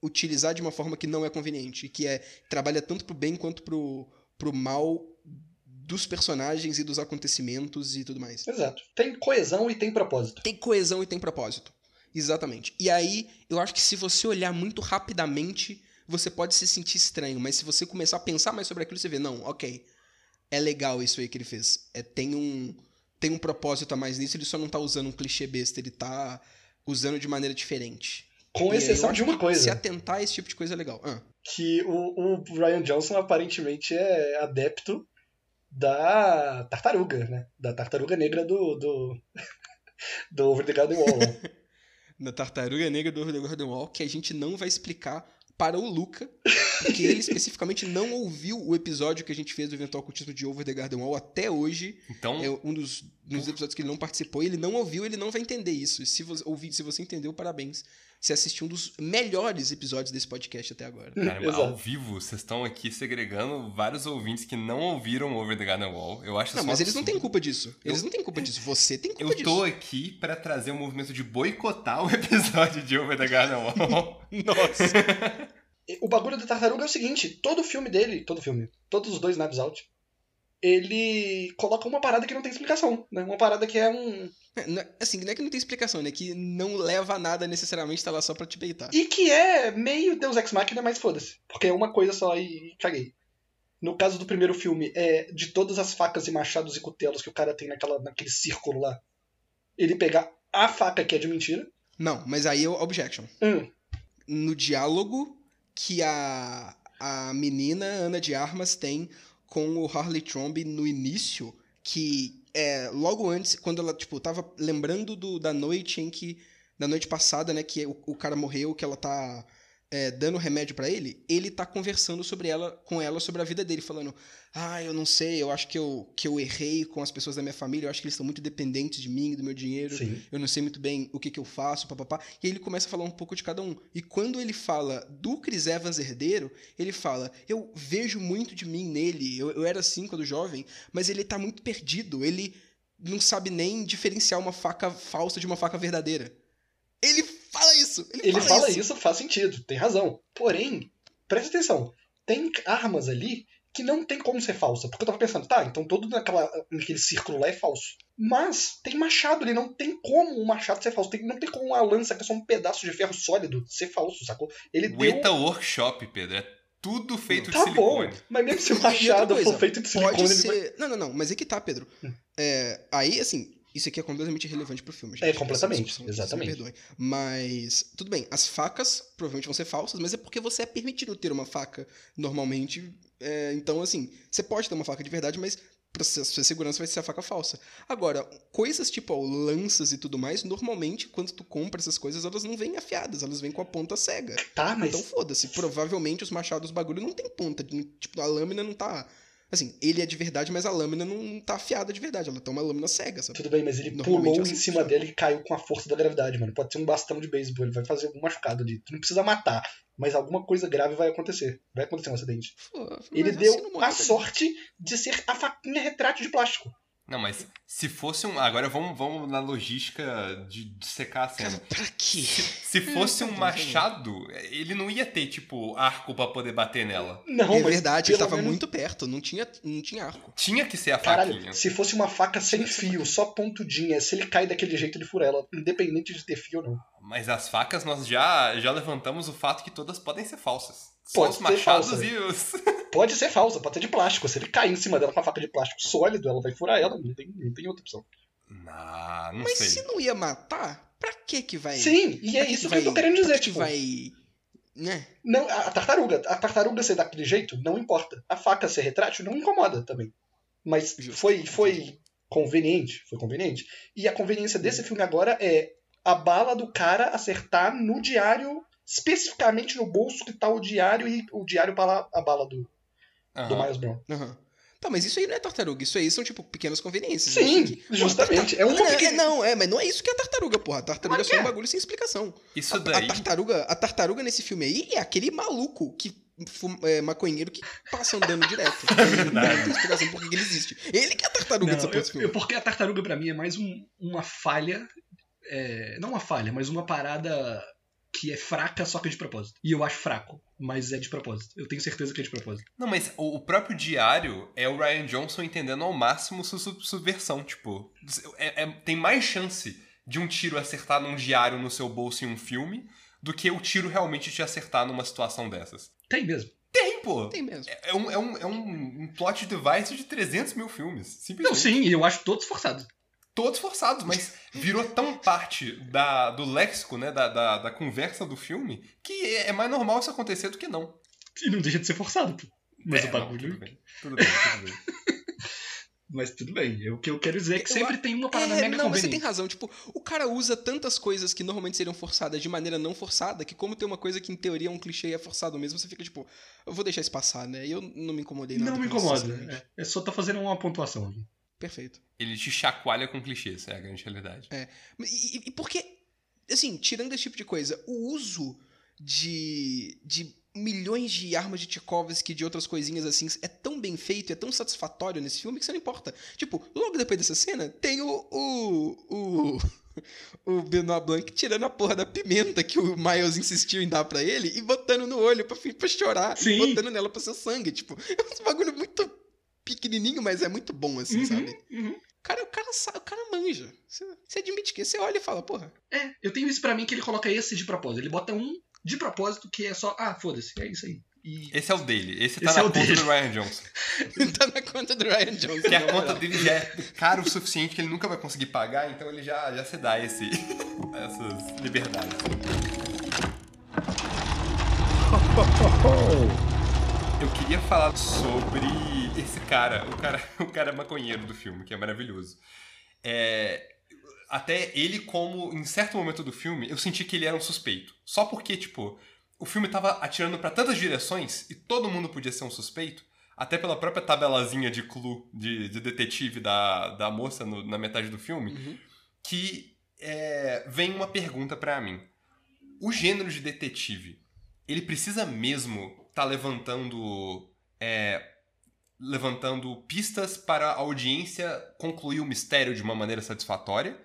utilizar de uma forma que não é conveniente, que é trabalha tanto pro bem quanto pro, pro mal dos personagens e dos acontecimentos e tudo mais. Exato. Tem coesão e tem propósito. Tem coesão e tem propósito. Exatamente. E aí, eu acho que se você olhar muito rapidamente, você pode se sentir estranho, mas se você começar a pensar mais sobre aquilo, você vê, não, ok, é legal isso aí que ele fez. É, tem um tem um propósito a mais nisso, ele só não tá usando um clichê besta, ele tá usando de maneira diferente. Com E exceção de uma coisa. Se atentar a esse tipo de coisa é legal. Ah, que o, o Ryan Johnson aparentemente é adepto da tartaruga, né? Da tartaruga negra do. do, do Over the Garden Wall. né? na Tartaruga Negra do The Garden Wall, que a gente não vai explicar para o Luca, porque ele especificamente não ouviu o episódio que a gente fez do eventual cultismo de Over the Garden Wall até hoje. Então, É um dos, dos episódios que ele não participou, e ele não ouviu, ele não vai entender isso. E se você, ouvir, se você entendeu, parabéns. Você assistiu um dos melhores episódios desse podcast até agora. Cara, ao vivo, vocês estão aqui segregando vários ouvintes que não ouviram Over the Garden Wall. Eu acho Não, mas um eles não têm absurdo. culpa disso. Eles não têm culpa disso. Você tem culpa Eu disso. tô aqui pra trazer um movimento de boicotar o episódio de Over the Garden Wall. Nossa. o bagulho da tartaruga é o seguinte: todo filme dele, todo filme, todos os dois Knives Out, ele coloca uma parada que não tem explicação, né? Uma parada que é um. É, é- assim, não é que não tem explicação, né? Que não leva a nada necessariamente, tá lá só pra te beitar. E que é meio Deus Ex Machina, mas foda-se. Porque é uma coisa só e caguei. No caso do primeiro filme, é de todas as facas e machados e cutelos que o cara tem naquela, naquele círculo lá, ele pegar a faca que é de mentira. Não, mas aí é o objection. Hum, no diálogo que a, a menina Ana de Armas tem com o Harley Trombe no início, que é logo antes, quando ela, tipo, tava lembrando do, da noite em que. Da noite passada, né, que o, o cara morreu, que ela tá é, dando remédio pra ele, ele tá conversando sobre ela, com ela sobre a vida dele, falando: Ah, eu não sei, eu acho que eu, que eu errei com as pessoas da minha família, eu acho que eles estão muito dependentes de mim, do meu dinheiro sim. eu não sei muito bem o que, que eu faço, papapá. E aí ele começa a falar um pouco de cada um. E quando ele fala do Chris Evans herdeiro, ele fala: Eu vejo muito de mim nele. Eu, eu era assim quando jovem, mas ele tá muito perdido. Ele não sabe nem diferenciar uma faca falsa de uma faca verdadeira. Ele fala isso! Ele, Ele fala, fala isso. isso, faz sentido, tem razão. Porém, presta atenção, tem armas ali que não tem como ser falsa. Porque eu tava pensando, tá, então todo naquela, naquele círculo lá é falso. Mas tem machado ali, não tem como um machado ser falso. Tem- não tem como uma lança que é só um pedaço de ferro sólido ser falso, sacou? Ele O deu. Workshop, Pedro, é tudo feito Tá de bom, silicone. mas mesmo se o machado coisa, for feito de silicone, Pode vai... ser. Não, não, não, mas é que tá, Pedro. Hum. É, aí, assim, isso aqui é completamente irrelevante pro filme, gente. É, completamente, discussão exatamente. Me perdoem. Mas, tudo bem, as facas provavelmente vão ser falsas, mas é porque você é permitido ter uma faca normalmente. é, então, assim, você pode ter uma faca de verdade, mas pra sua sua segurança vai ser a faca falsa. Agora, coisas tipo ó, lanças e tudo mais, normalmente, quando tu compra essas coisas, elas não vêm afiadas, elas vêm com a ponta cega. Tá, mas Então foda-se. Provavelmente os machados bagulho não tem ponta. Tipo, a lâmina não tá Assim, ele é de verdade, mas a lâmina não tá afiada de verdade. Ela tá uma lâmina cega, sabe? Tudo bem, mas ele pulou é em assim cima dele e caiu com a força da gravidade, mano. Pode ser um bastão de beisebol, ele vai fazer algum machucado ali. Tu não precisa matar, mas alguma coisa grave vai acontecer. Vai acontecer um acidente. Pô, Ele deu assim a tá sorte de ser a faquinha retrátil de plástico. Não, mas se fosse um. Agora vamos, vamos na logística de, de secar a cena. Cara, pra quê? Se fosse um tá bom, machado, ele não ia ter, tipo, arco pra poder bater nela. Não, é verdade, ele tava menos- muito perto, não tinha, não tinha arco. Tinha que ser a Caralho, faquinha. se fosse uma faca sem fio, só pontudinha, se ele cai daquele jeito, ele fura ela, independente de ter fio ou não. Mas as facas, nós já, já levantamos o fato que todas podem ser falsas. Só Pode os ser machados falsa. e os. Pode ser falsa, pode ser de plástico. Se ele cair em cima dela com a faca de plástico sólido, ela vai furar ela, não tem, não tem outra opção. Ah, não Mas sei. se não ia matar, pra que que vai... Sim, e é pra isso que, vai- eu tô querendo pra dizer, que tipo. vai... Né? Não, a a tartaruga, a tartaruga ser daquele jeito, não importa. A faca ser retrátil não incomoda também. Mas Justo. foi, foi conveniente, foi conveniente. E a conveniência desse filme agora é a bala do cara acertar no diário, especificamente no bolso que tá o diário e o diário bala, a bala do, do Aham. Miles Brown. Aham. Tá, mas isso aí não é tartaruga, isso aí são, tipo, pequenas conveniências. Sim, Assim que- Pô, justamente. É uma não, pequena- não, é, mas não é isso que é tartaruga, porra. A tartaruga Mas é só um é. bagulho sem explicação. Isso A daí. tartaruga, a tartaruga nesse filme aí é aquele maluco que é, maconheiro que passa andando direto. verdade. Não tem explicação por que ele existe. Ele que é a tartaruga dessa Não, desse eu- filme. eu- porque a tartaruga pra mim é mais um- uma falha. é, não uma falha, mas uma parada que é fraca, só que é de propósito. E eu acho fraco, mas é de propósito. Eu tenho certeza que é de propósito. Não, mas o, o próprio diário é o Ryan Johnson entendendo ao máximo sua sub- subversão. Tipo, é- é- tem mais chance de um tiro acertar num diário no seu bolso em um filme do que o tiro realmente te acertar numa situação dessas. Tem mesmo. Tem, pô! Tem mesmo. É um, é, um, é um, plot device de 300 mil filmes. Não, Simplesmente. sim, e eu acho todos forçados. Todos forçados, mas virou tão parte da, do léxico, né? Da, da, da conversa do filme, que é mais normal isso acontecer do que não. E não deixa de ser forçado, pô. Mas É, o não, bagulho. tudo bem. Tudo bem, tudo bem. Mas tudo bem. O que eu quero dizer é que Eu sempre tem uma parada É, mega não, mas você tem razão. Tipo, o cara usa tantas coisas que normalmente seriam forçadas de maneira não forçada, que como tem uma coisa que em teoria é um clichê e é forçado mesmo, você fica tipo, eu vou deixar isso passar, né? E eu não me incomodei nada. Não me com isso, incomoda. sinceramente. É, é só tá fazendo uma pontuação aqui. Perfeito. Ele te chacoalha com clichês, é a grande realidade. E, e- e porque, assim, tirando esse tipo de coisa, o uso de, de milhões de armas de Tchaikovsky e de outras coisinhas assim é tão bem feito, é tão satisfatório nesse filme que você não importa. Tipo, logo depois dessa cena, tem o. o. o. o Benoit Blanc tirando a porra da pimenta que o Miles insistiu em dar pra ele e botando no olho pra, pra chorar. Sim. E botando nela pra seu sangue. Tipo, é um bagulho muito pequenininho, mas é muito bom, assim, Uhum, sabe? uhum. Cara, o cara, o cara manja. Você, você admite que você olha e fala, porra, É, eu tenho isso pra mim que ele coloca esse de propósito. Ele bota um de propósito que é só, ah, foda-se, é isso aí. E Esse é o dele. Esse tá Esse na é o conta dele. do Ryan Johnson. tá na conta do Ryan Johnson. Que a conta dele já é cara o suficiente que ele nunca vai conseguir pagar, então ele já, já se dá esse, essas liberdades. Eu queria falar sobre cara, o cara, o cara maconheiro do filme, que é maravilhoso. É, até ele, como em certo momento do filme, eu senti que ele era um suspeito. Só porque, tipo, o filme tava atirando pra tantas direções e todo mundo podia ser um suspeito, até pela própria tabelazinha de clue de, de detetive da, da moça no- na metade do filme, Uhum. que é, vem uma pergunta pra mim. O gênero de detetive, ele precisa mesmo estar levantando é, levantando pistas para a audiência concluir o mistério de uma maneira satisfatória?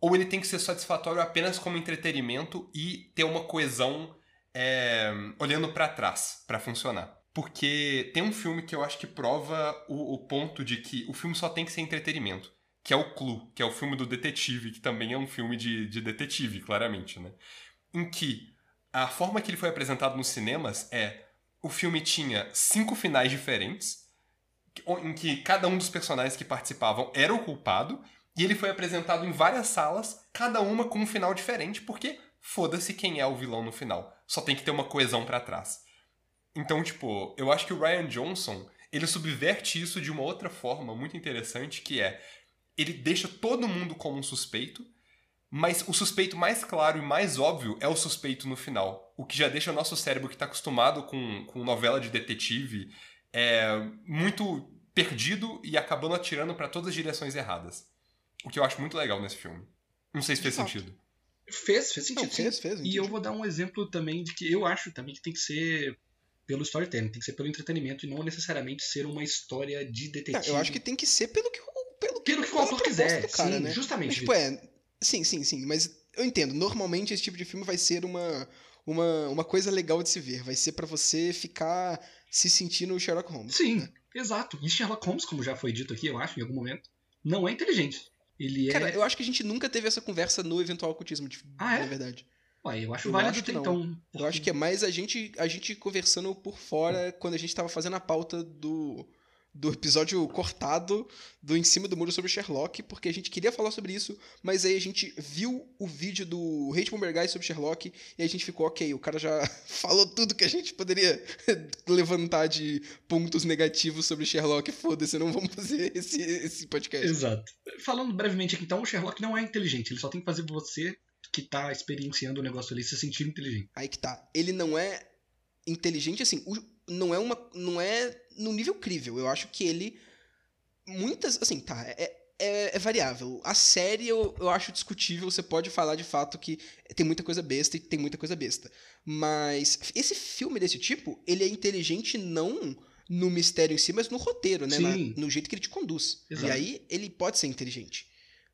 Ou ele tem que ser satisfatório apenas como entretenimento e ter uma coesão é, olhando pra trás pra funcionar? Porque tem um filme que eu acho que prova o, o ponto de que o filme só tem que ser entretenimento, que é o Clue, que é o filme do detetive, que também é um filme de, de detetive, claramente, né? Em que a forma que ele foi apresentado nos cinemas é o filme tinha cinco finais diferentes, em que cada um dos personagens que participavam era o culpado, e ele foi apresentado em várias salas, cada uma com um final diferente, porque foda-se quem é o vilão no final. Só tem que ter uma coesão pra trás. Então, tipo, eu acho que o Ryan Johnson, ele subverte isso de uma outra forma muito interessante, que é ele deixa todo mundo como um suspeito, mas o suspeito mais claro e mais óbvio é o suspeito no final. O que já deixa o nosso cérebro que está acostumado com, com novela de detetive é, muito perdido e acabando atirando pra todas as direções erradas. O que eu acho muito legal nesse filme. Não sei se fez sentido. Fez, fez sentido. Não, fez, fez. E eu vou dar um exemplo também de que eu acho também que tem que ser pelo storytelling, tem que ser pelo entretenimento e não necessariamente ser uma história de Não, detetive. eu acho que tem que ser pelo que, o- pelo que, Pelo que o autor quiser, do cara, sim, né? justamente. Mas, tipo, é. Sim, sim, sim. Mas eu entendo. Normalmente esse tipo de filme vai ser uma, uma, uma coisa legal de se ver. Vai ser pra você ficar se sentindo o Sherlock Holmes. Sim, né? exato. E Sherlock Holmes, como já foi dito aqui, eu acho, em algum momento, não é inteligente. Ele é. Cara, eu acho que a gente nunca teve essa conversa no eventual ocultismo, de, Ah, é? na verdade. Ué, eu acho eu válido acho que então. Eu acho que é mais a gente, a gente conversando por fora quando a gente tava fazendo a pauta do, do episódio cortado do Em Cima do Muro sobre Sherlock, porque a gente queria falar sobre isso, mas aí a gente viu o vídeo do Hate Bomber Guy sobre Sherlock e a gente ficou, ok, o cara já falou tudo que a gente poderia levantar de pontos negativos sobre Sherlock, foda-se, não vamos fazer esse, esse podcast. Exato. Falando brevemente aqui, então, o Sherlock não é inteligente. Ele só tem que fazer você que tá experienciando o negócio ali se sentir inteligente. Aí que tá. Ele não é inteligente, assim, não é uma. não é no nível crível. Eu acho que ele. Muitas. Assim, tá. É, é, é variável. A série eu, eu acho discutível. Você pode falar de fato que tem muita coisa besta e tem muita coisa besta. Mas esse filme desse tipo, ele é inteligente não no mistério em si, mas no roteiro, né? Na- no jeito que ele te conduz. Exato. E aí ele pode ser inteligente.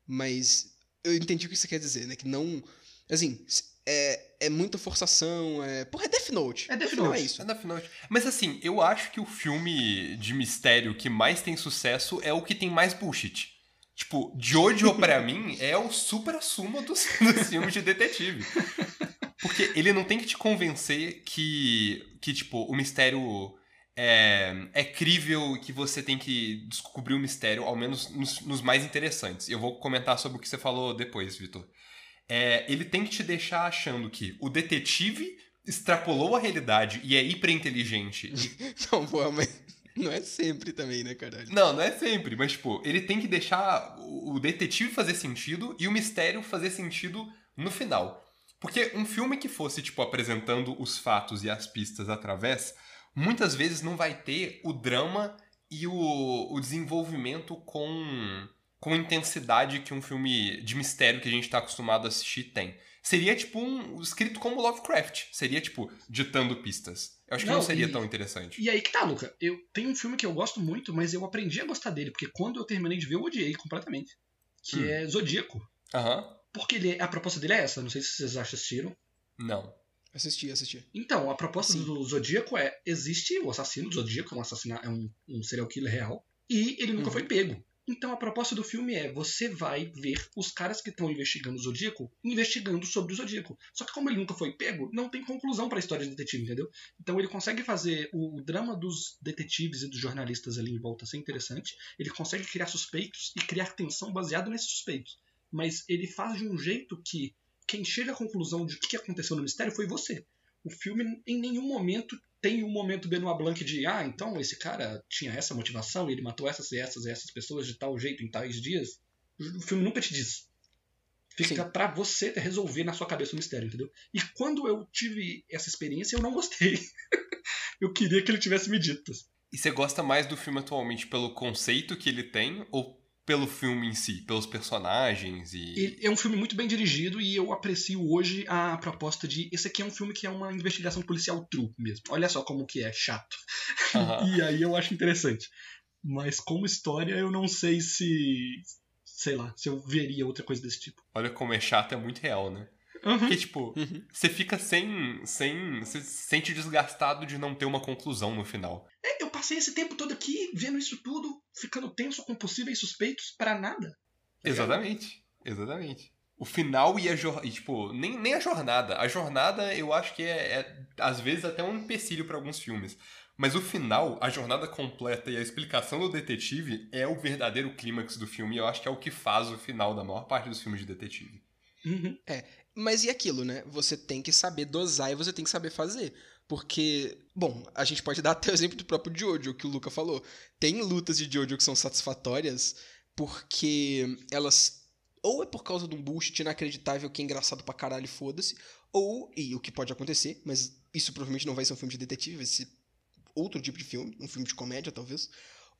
Mas eu entendi o que você quer dizer, né? Que não. Assim, é, é muita forçação. É... Porra, é Death Note. É Death final Note. É isso. É Death Note. Mas assim, eu acho que o filme de mistério que mais tem sucesso é o que tem mais bullshit. Tipo, Jojo pra mim é o supra-sumo dos, dos filmes de detetive. Porque ele não tem que te convencer que, que tipo, o mistério é, é crível e que você tem que descobrir o mistério, ao menos nos, nos mais interessantes. Eu vou comentar sobre o que você falou depois, Vitor. É, ele tem que te deixar achando que o detetive extrapolou a realidade e é hiper-inteligente. Não, pô, mas não é sempre também, né, caralho? Não, não é sempre, mas, tipo, ele tem que deixar o o detetive fazer sentido e o mistério fazer sentido no final. Porque um filme que fosse, tipo, apresentando os fatos e as pistas através, muitas vezes não vai ter o drama e o, o desenvolvimento com, com intensidade que um filme de mistério que a gente tá acostumado a assistir tem. Seria, tipo, um, escrito como Lovecraft. Seria, tipo, ditando pistas. Eu acho que não, Não, seria e- tão interessante. E aí que tá, Luca. Eu tenho um filme que eu gosto muito, mas eu aprendi a gostar dele, porque quando eu terminei de ver, eu odiei completamente. Que Hum. é Zodíaco. Aham. Porque ele, a proposta dele é essa, não sei se vocês assistiram. Não. Assisti, assisti. Então, a proposta Sim. do Zodíaco é: existe o assassino, o Zodíaco é um, assassina, é um, um serial killer real, e ele nunca Uhum. foi pego. Então a proposta do filme é: você vai ver os caras que estão investigando o Zodíaco investigando sobre o Zodíaco. Só que como ele nunca foi pego, não tem conclusão pra história de detetive, entendeu? Então ele consegue fazer o, o drama dos detetives e dos jornalistas ali em volta ser interessante. Ele consegue criar suspeitos e criar tensão baseado nesses suspeitos. Mas ele faz de um jeito que quem chega à conclusão de o que aconteceu no mistério foi você. O filme em nenhum momento tem um momento Benoit Blanc de ah, então esse cara tinha essa motivação e ele matou essas e essas e essas pessoas de tal jeito em tais dias. O filme nunca te diz. Fica Sim. pra você resolver na sua cabeça o mistério, entendeu? E quando eu tive essa experiência, eu não gostei. eu queria que ele tivesse me dito. E você gosta mais do filme atualmente pelo conceito que ele tem ou pelo filme em si, pelos personagens e. Ele é um filme muito bem dirigido e eu aprecio hoje a proposta de esse aqui é um filme que é uma investigação policial true mesmo. Olha só como que é chato. Aham. E aí eu acho interessante. Mas como história eu não sei se sei lá, se eu veria outra coisa desse tipo. Olha como é chato, é muito real, né? Uhum. Porque, tipo, Uhum. você fica sem. sem. Você se sente desgastado de não ter uma conclusão no final. É, eu passei esse tempo todo aqui vendo isso tudo, ficando tenso com possíveis suspeitos para nada. Tá? Exatamente. Exatamente. O final e a jornada. Tipo, nem, nem a jornada. A jornada eu acho que é, é, às vezes, até um empecilho pra alguns filmes. Mas o final, a jornada completa e a explicação do detetive é o verdadeiro clímax do filme. E eu acho que é o que faz o final da maior parte dos filmes de detetive. Uhum. Mas e aquilo, né? Você tem que saber dosar e você tem que saber fazer. Porque, bom, a gente pode dar até o exemplo do próprio Jojo, que o Luca falou. Tem lutas de Jojo que são satisfatórias porque elas. Ou é por causa de um bullshit inacreditável que é engraçado pra caralho, foda-se. Ou, e o que pode acontecer, mas isso provavelmente não vai ser um filme de detetive, vai ser outro tipo de filme, um filme de comédia, talvez.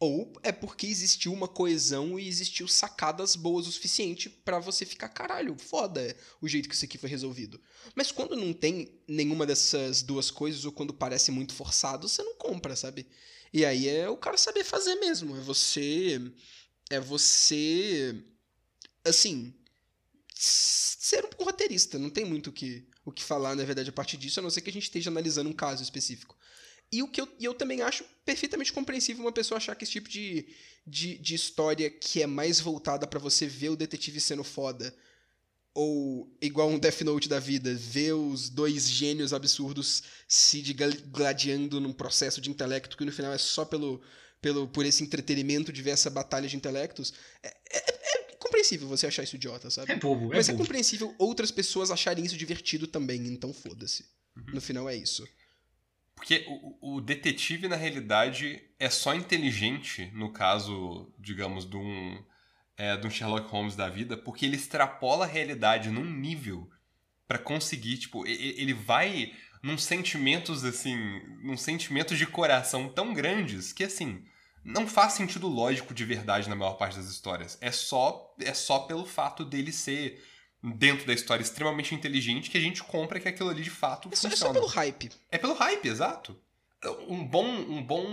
Ou é porque existiu uma coesão e existiu sacadas boas o suficiente pra você ficar, caralho, foda o jeito que isso aqui foi resolvido. Mas quando não tem nenhuma dessas duas coisas, ou quando parece muito forçado, você não compra, sabe? E aí é o cara saber fazer mesmo. É você. É você. Assim. Ser um roteirista. Não tem muito o que, o que falar, na verdade, a partir disso, a não ser que a gente esteja analisando um caso específico. E o que eu, e eu também acho perfeitamente compreensível uma pessoa achar que esse tipo de, de, de história que é mais voltada pra você ver o detetive sendo foda, ou igual um Death Note da vida, ver os dois gênios absurdos se gladiando num processo de intelecto que no final é só pelo, pelo por esse entretenimento de ver essa batalha de intelectos, é, é- é compreensível você achar isso idiota, sabe? É bobo, é Mas é bobo. compreensível outras pessoas acharem isso divertido também, então foda-se. Uhum. No final é isso. Porque o, o detetive, na realidade, é só inteligente, no caso, digamos, de um, é, de um Sherlock Holmes da vida, porque ele extrapola a realidade num nível pra conseguir, tipo, ele vai num sentimentos, assim, num sentimentos de coração tão grandes que, assim, não faz sentido lógico de verdade na maior parte das histórias. É só, é só pelo fato dele ser dentro da história extremamente inteligente que a gente compra que aquilo ali de fato É só, é funciona. só pelo hype. É pelo hype, exato. Um bom, um bom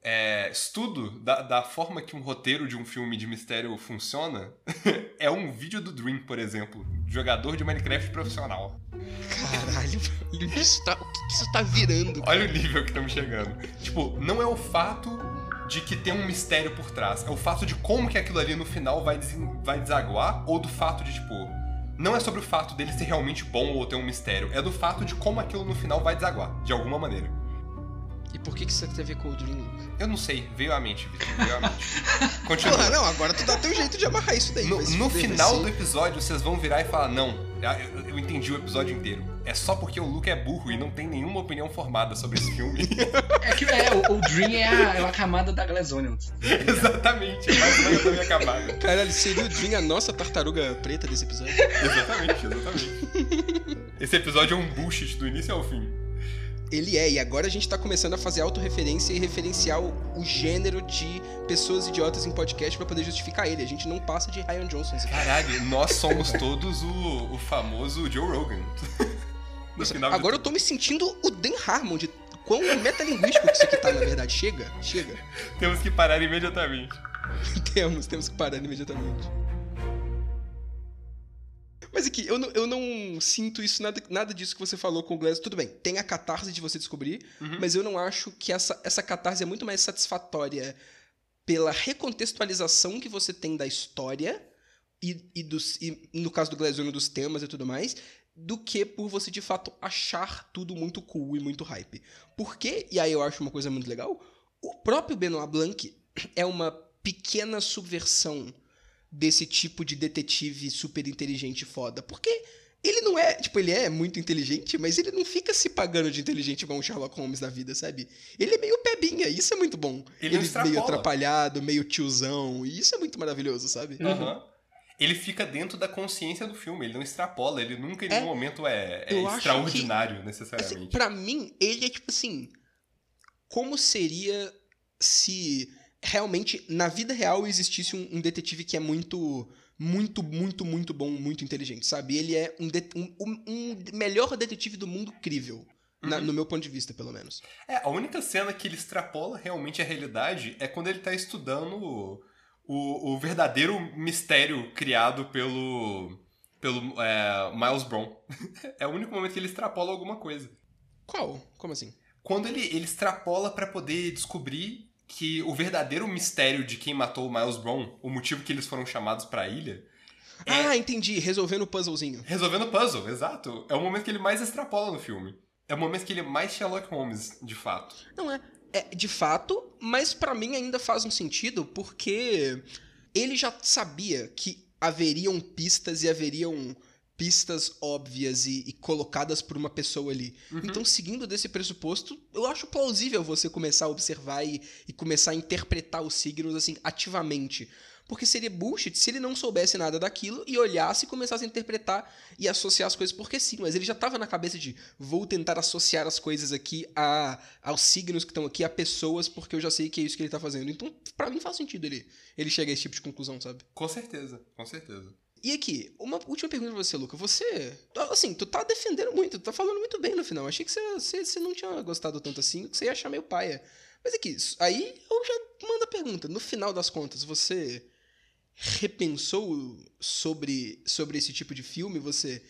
é, estudo da, da forma que um roteiro de um filme de mistério funciona é um vídeo do Dream, por exemplo. Jogador de Minecraft profissional. Caralho, isso tá, o que isso tá virando? Olha o nível que estamos chegando. Tipo, não é o fato de que tem um mistério por trás. É o fato de como que aquilo ali no final vai, desen- vai desaguar, ou do fato de, tipo. Não é sobre o fato dele ser realmente bom ou ter um mistério. É do fato de como aquilo no final vai desaguar, de alguma maneira. E por que, que isso tem a ver com o Dream, Luke? Eu não sei, veio à mente, Vitor. Veio à mente. Continua. Porra, não, agora tu dá teu jeito de amarrar isso daí. No, no final do episódio, vocês vão virar e falar: Não, eu, eu entendi o episódio inteiro. É só porque o Luke é burro e não tem nenhuma opinião formada sobre esse filme. É que é, o, o Dream é a, é a camada da Glazonian. exatamente, é mais ou menos a minha camada. Caralho, seria o Dream a nossa tartaruga preta desse episódio? Exatamente, exatamente. Esse episódio é um bullshit do início ao fim. Ele é, e agora a gente tá começando a fazer autorreferência e referenciar o, o gênero de pessoas idiotas em podcast pra poder justificar ele. A gente não passa de Ryan Johnson. Caralho, nós somos todos o, o famoso Joe Rogan. No Nossa, agora eu tô me sentindo o Dan Harmon de quão metalinguístico que isso aqui tá, na verdade. Chega, chega. Temos que parar imediatamente. temos, temos que parar imediatamente. Mas aqui, eu não, eu não sinto isso, nada, nada disso que você falou com o Glass. Tudo bem, tem a catarse de você descobrir, Uhum. mas eu não acho que essa, essa catarse é muito mais satisfatória pela recontextualização que você tem da história e, e, dos, e no caso do Glazono, dos temas e tudo mais, do que por você de fato achar tudo muito cool e muito hype. Porque, e aí eu acho uma coisa muito legal, o próprio Benoit Blanc é uma pequena subversão desse tipo de detetive super inteligente e foda. Porque ele não é, tipo, ele é muito inteligente, mas ele não fica se pagando de inteligente igual um Sherlock Holmes da vida, sabe? Ele é meio pebinha, isso é muito bom. Ele não meio extrapola. atrapalhado, meio tiozão, e isso é muito maravilhoso, sabe? Aham. Ele fica dentro da consciência do filme, ele não extrapola, ele nunca em É, nenhum momento é, é extraordinário, Assim, necessariamente. pra mim, ele é tipo assim. Como seria se realmente na vida real existisse um, um detetive que é muito, muito, muito, muito bom, muito inteligente, sabe? Ele é um, det- um, um- melhor detetive do mundo crível. na- Uhum. no meu ponto de vista, pelo menos. É, a única cena que ele extrapola realmente a realidade é quando ele tá estudando o, o, verdadeiro mistério criado pelo, pelo é, Miles Brown. é o único momento que ele extrapola alguma coisa. Qual? Como assim? Quando ele, ele extrapola pra poder descobrir que o verdadeiro mistério de quem matou o Miles Brown, o motivo que eles foram chamados pra ilha, É. Ah, entendi. Resolvendo o puzzlezinho. resolvendo o puzzle, exato. É o momento que ele mais extrapola no filme. É o momento que ele é mais Sherlock Holmes, de fato. Não é. É, de fato, mas pra mim ainda faz um sentido porque ele já sabia que haveriam pistas e haveriam pistas óbvias e, e colocadas por uma pessoa ali. Uhum. Então, seguindo desse pressuposto, eu acho plausível você começar a observar e, e começar a interpretar os signos assim ativamente. Porque seria bullshit se ele não soubesse nada daquilo e olhasse e começasse a interpretar e associar as coisas, porque sim, mas ele já estava na cabeça de vou tentar associar as coisas aqui a, aos signos que estão aqui, a pessoas, porque eu já sei que é isso que ele tá fazendo. Então, pra mim faz sentido ele, ele chegar a esse tipo de conclusão, sabe? Com certeza, com certeza. E aqui, uma última pergunta pra você, Luca. Você, assim, tu tá defendendo muito, tu tá falando muito bem no final. Achei que você, você, não tinha gostado tanto assim, que você ia achar meio paia. Mas aqui, aí eu já mando a pergunta. No final das contas, você repensou sobre, sobre esse tipo de filme? Você.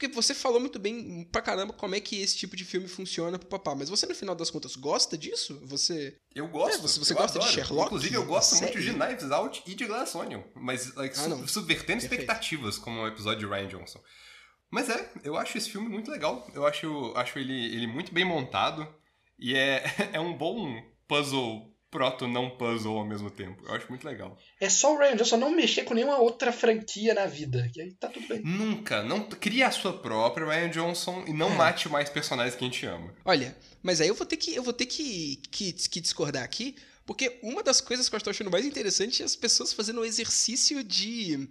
Porque você falou muito bem pra caramba como é que esse tipo de filme funciona pro papá, mas você, no final das contas, gosta disso? Você. Eu gosto. É, você- você eu gosta de adoro. Sherlock? Inclusive, eu gosto muito de Knives Out e de Glass Onion. Mas, like, Ah, su- subvertendo Perfeito. expectativas, como o episódio de Ryan Johnson. Mas é, eu acho esse filme muito legal. Eu acho, acho ele, ele muito bem montado. E é, é um bom puzzle proto não puzzle ao mesmo tempo. Eu acho muito legal. É só o Ryan Johnson não mexer com nenhuma outra franquia na vida. E aí tá tudo bem. Nunca, não cria a sua própria Ryan Johnson e não É. mate mais personagens que a gente ama. Olha, mas aí eu vou ter que, eu vou ter que, que, que discordar aqui, porque uma das coisas que eu estou achando mais interessante é as pessoas fazendo o exercício de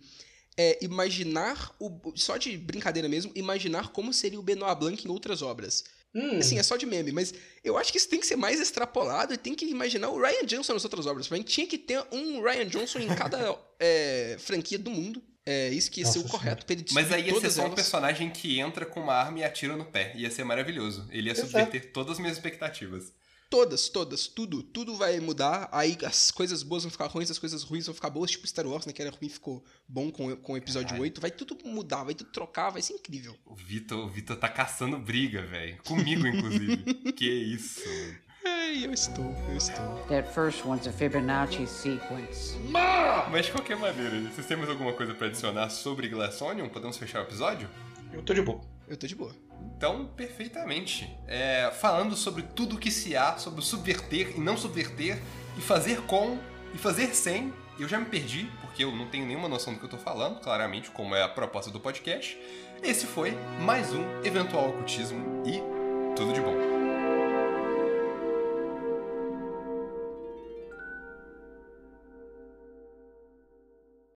é, imaginar, o, só de brincadeira mesmo, imaginar como seria o Benoit Blanc em outras obras. Hum, Assim, é só de meme, mas eu acho que isso tem que ser mais extrapolado e tem que imaginar o Ryan Johnson nas outras obras. A gente tinha que ter um Ryan Johnson em cada é, franquia do mundo. É isso que ia ser o Nossa correto pra ele Mas aí ia ser só um personagem que entra com uma arma e atira no pé. Ia ser maravilhoso. Ele ia Exato. subverter todas as minhas expectativas. Todas, todas, tudo, tudo vai mudar. Aí as coisas boas vão ficar ruins, as coisas ruins vão ficar boas, tipo Star Wars, né? Que era ruim ficou bom com, com o episódio Caralho. 8. Vai tudo mudar, vai tudo trocar, vai ser incrível. O Vitor, o Vitor tá caçando briga, velho. Comigo, inclusive. que isso. Ai, eu estou, eu estou. That first one's a Fibonacci sequence. Mas de qualquer maneira, vocês têm mais alguma coisa pra adicionar sobre Glass Onion? Podemos fechar o episódio? Eu tô de boa. Eu tô de boa. Então, perfeitamente. É, falando sobre tudo que se há, sobre subverter e não subverter, e fazer com e fazer sem. Eu já me perdi, porque eu não tenho nenhuma noção do que eu tô falando, claramente, como é a proposta do podcast. Esse foi mais um Eventual Ocultismo e tudo de bom.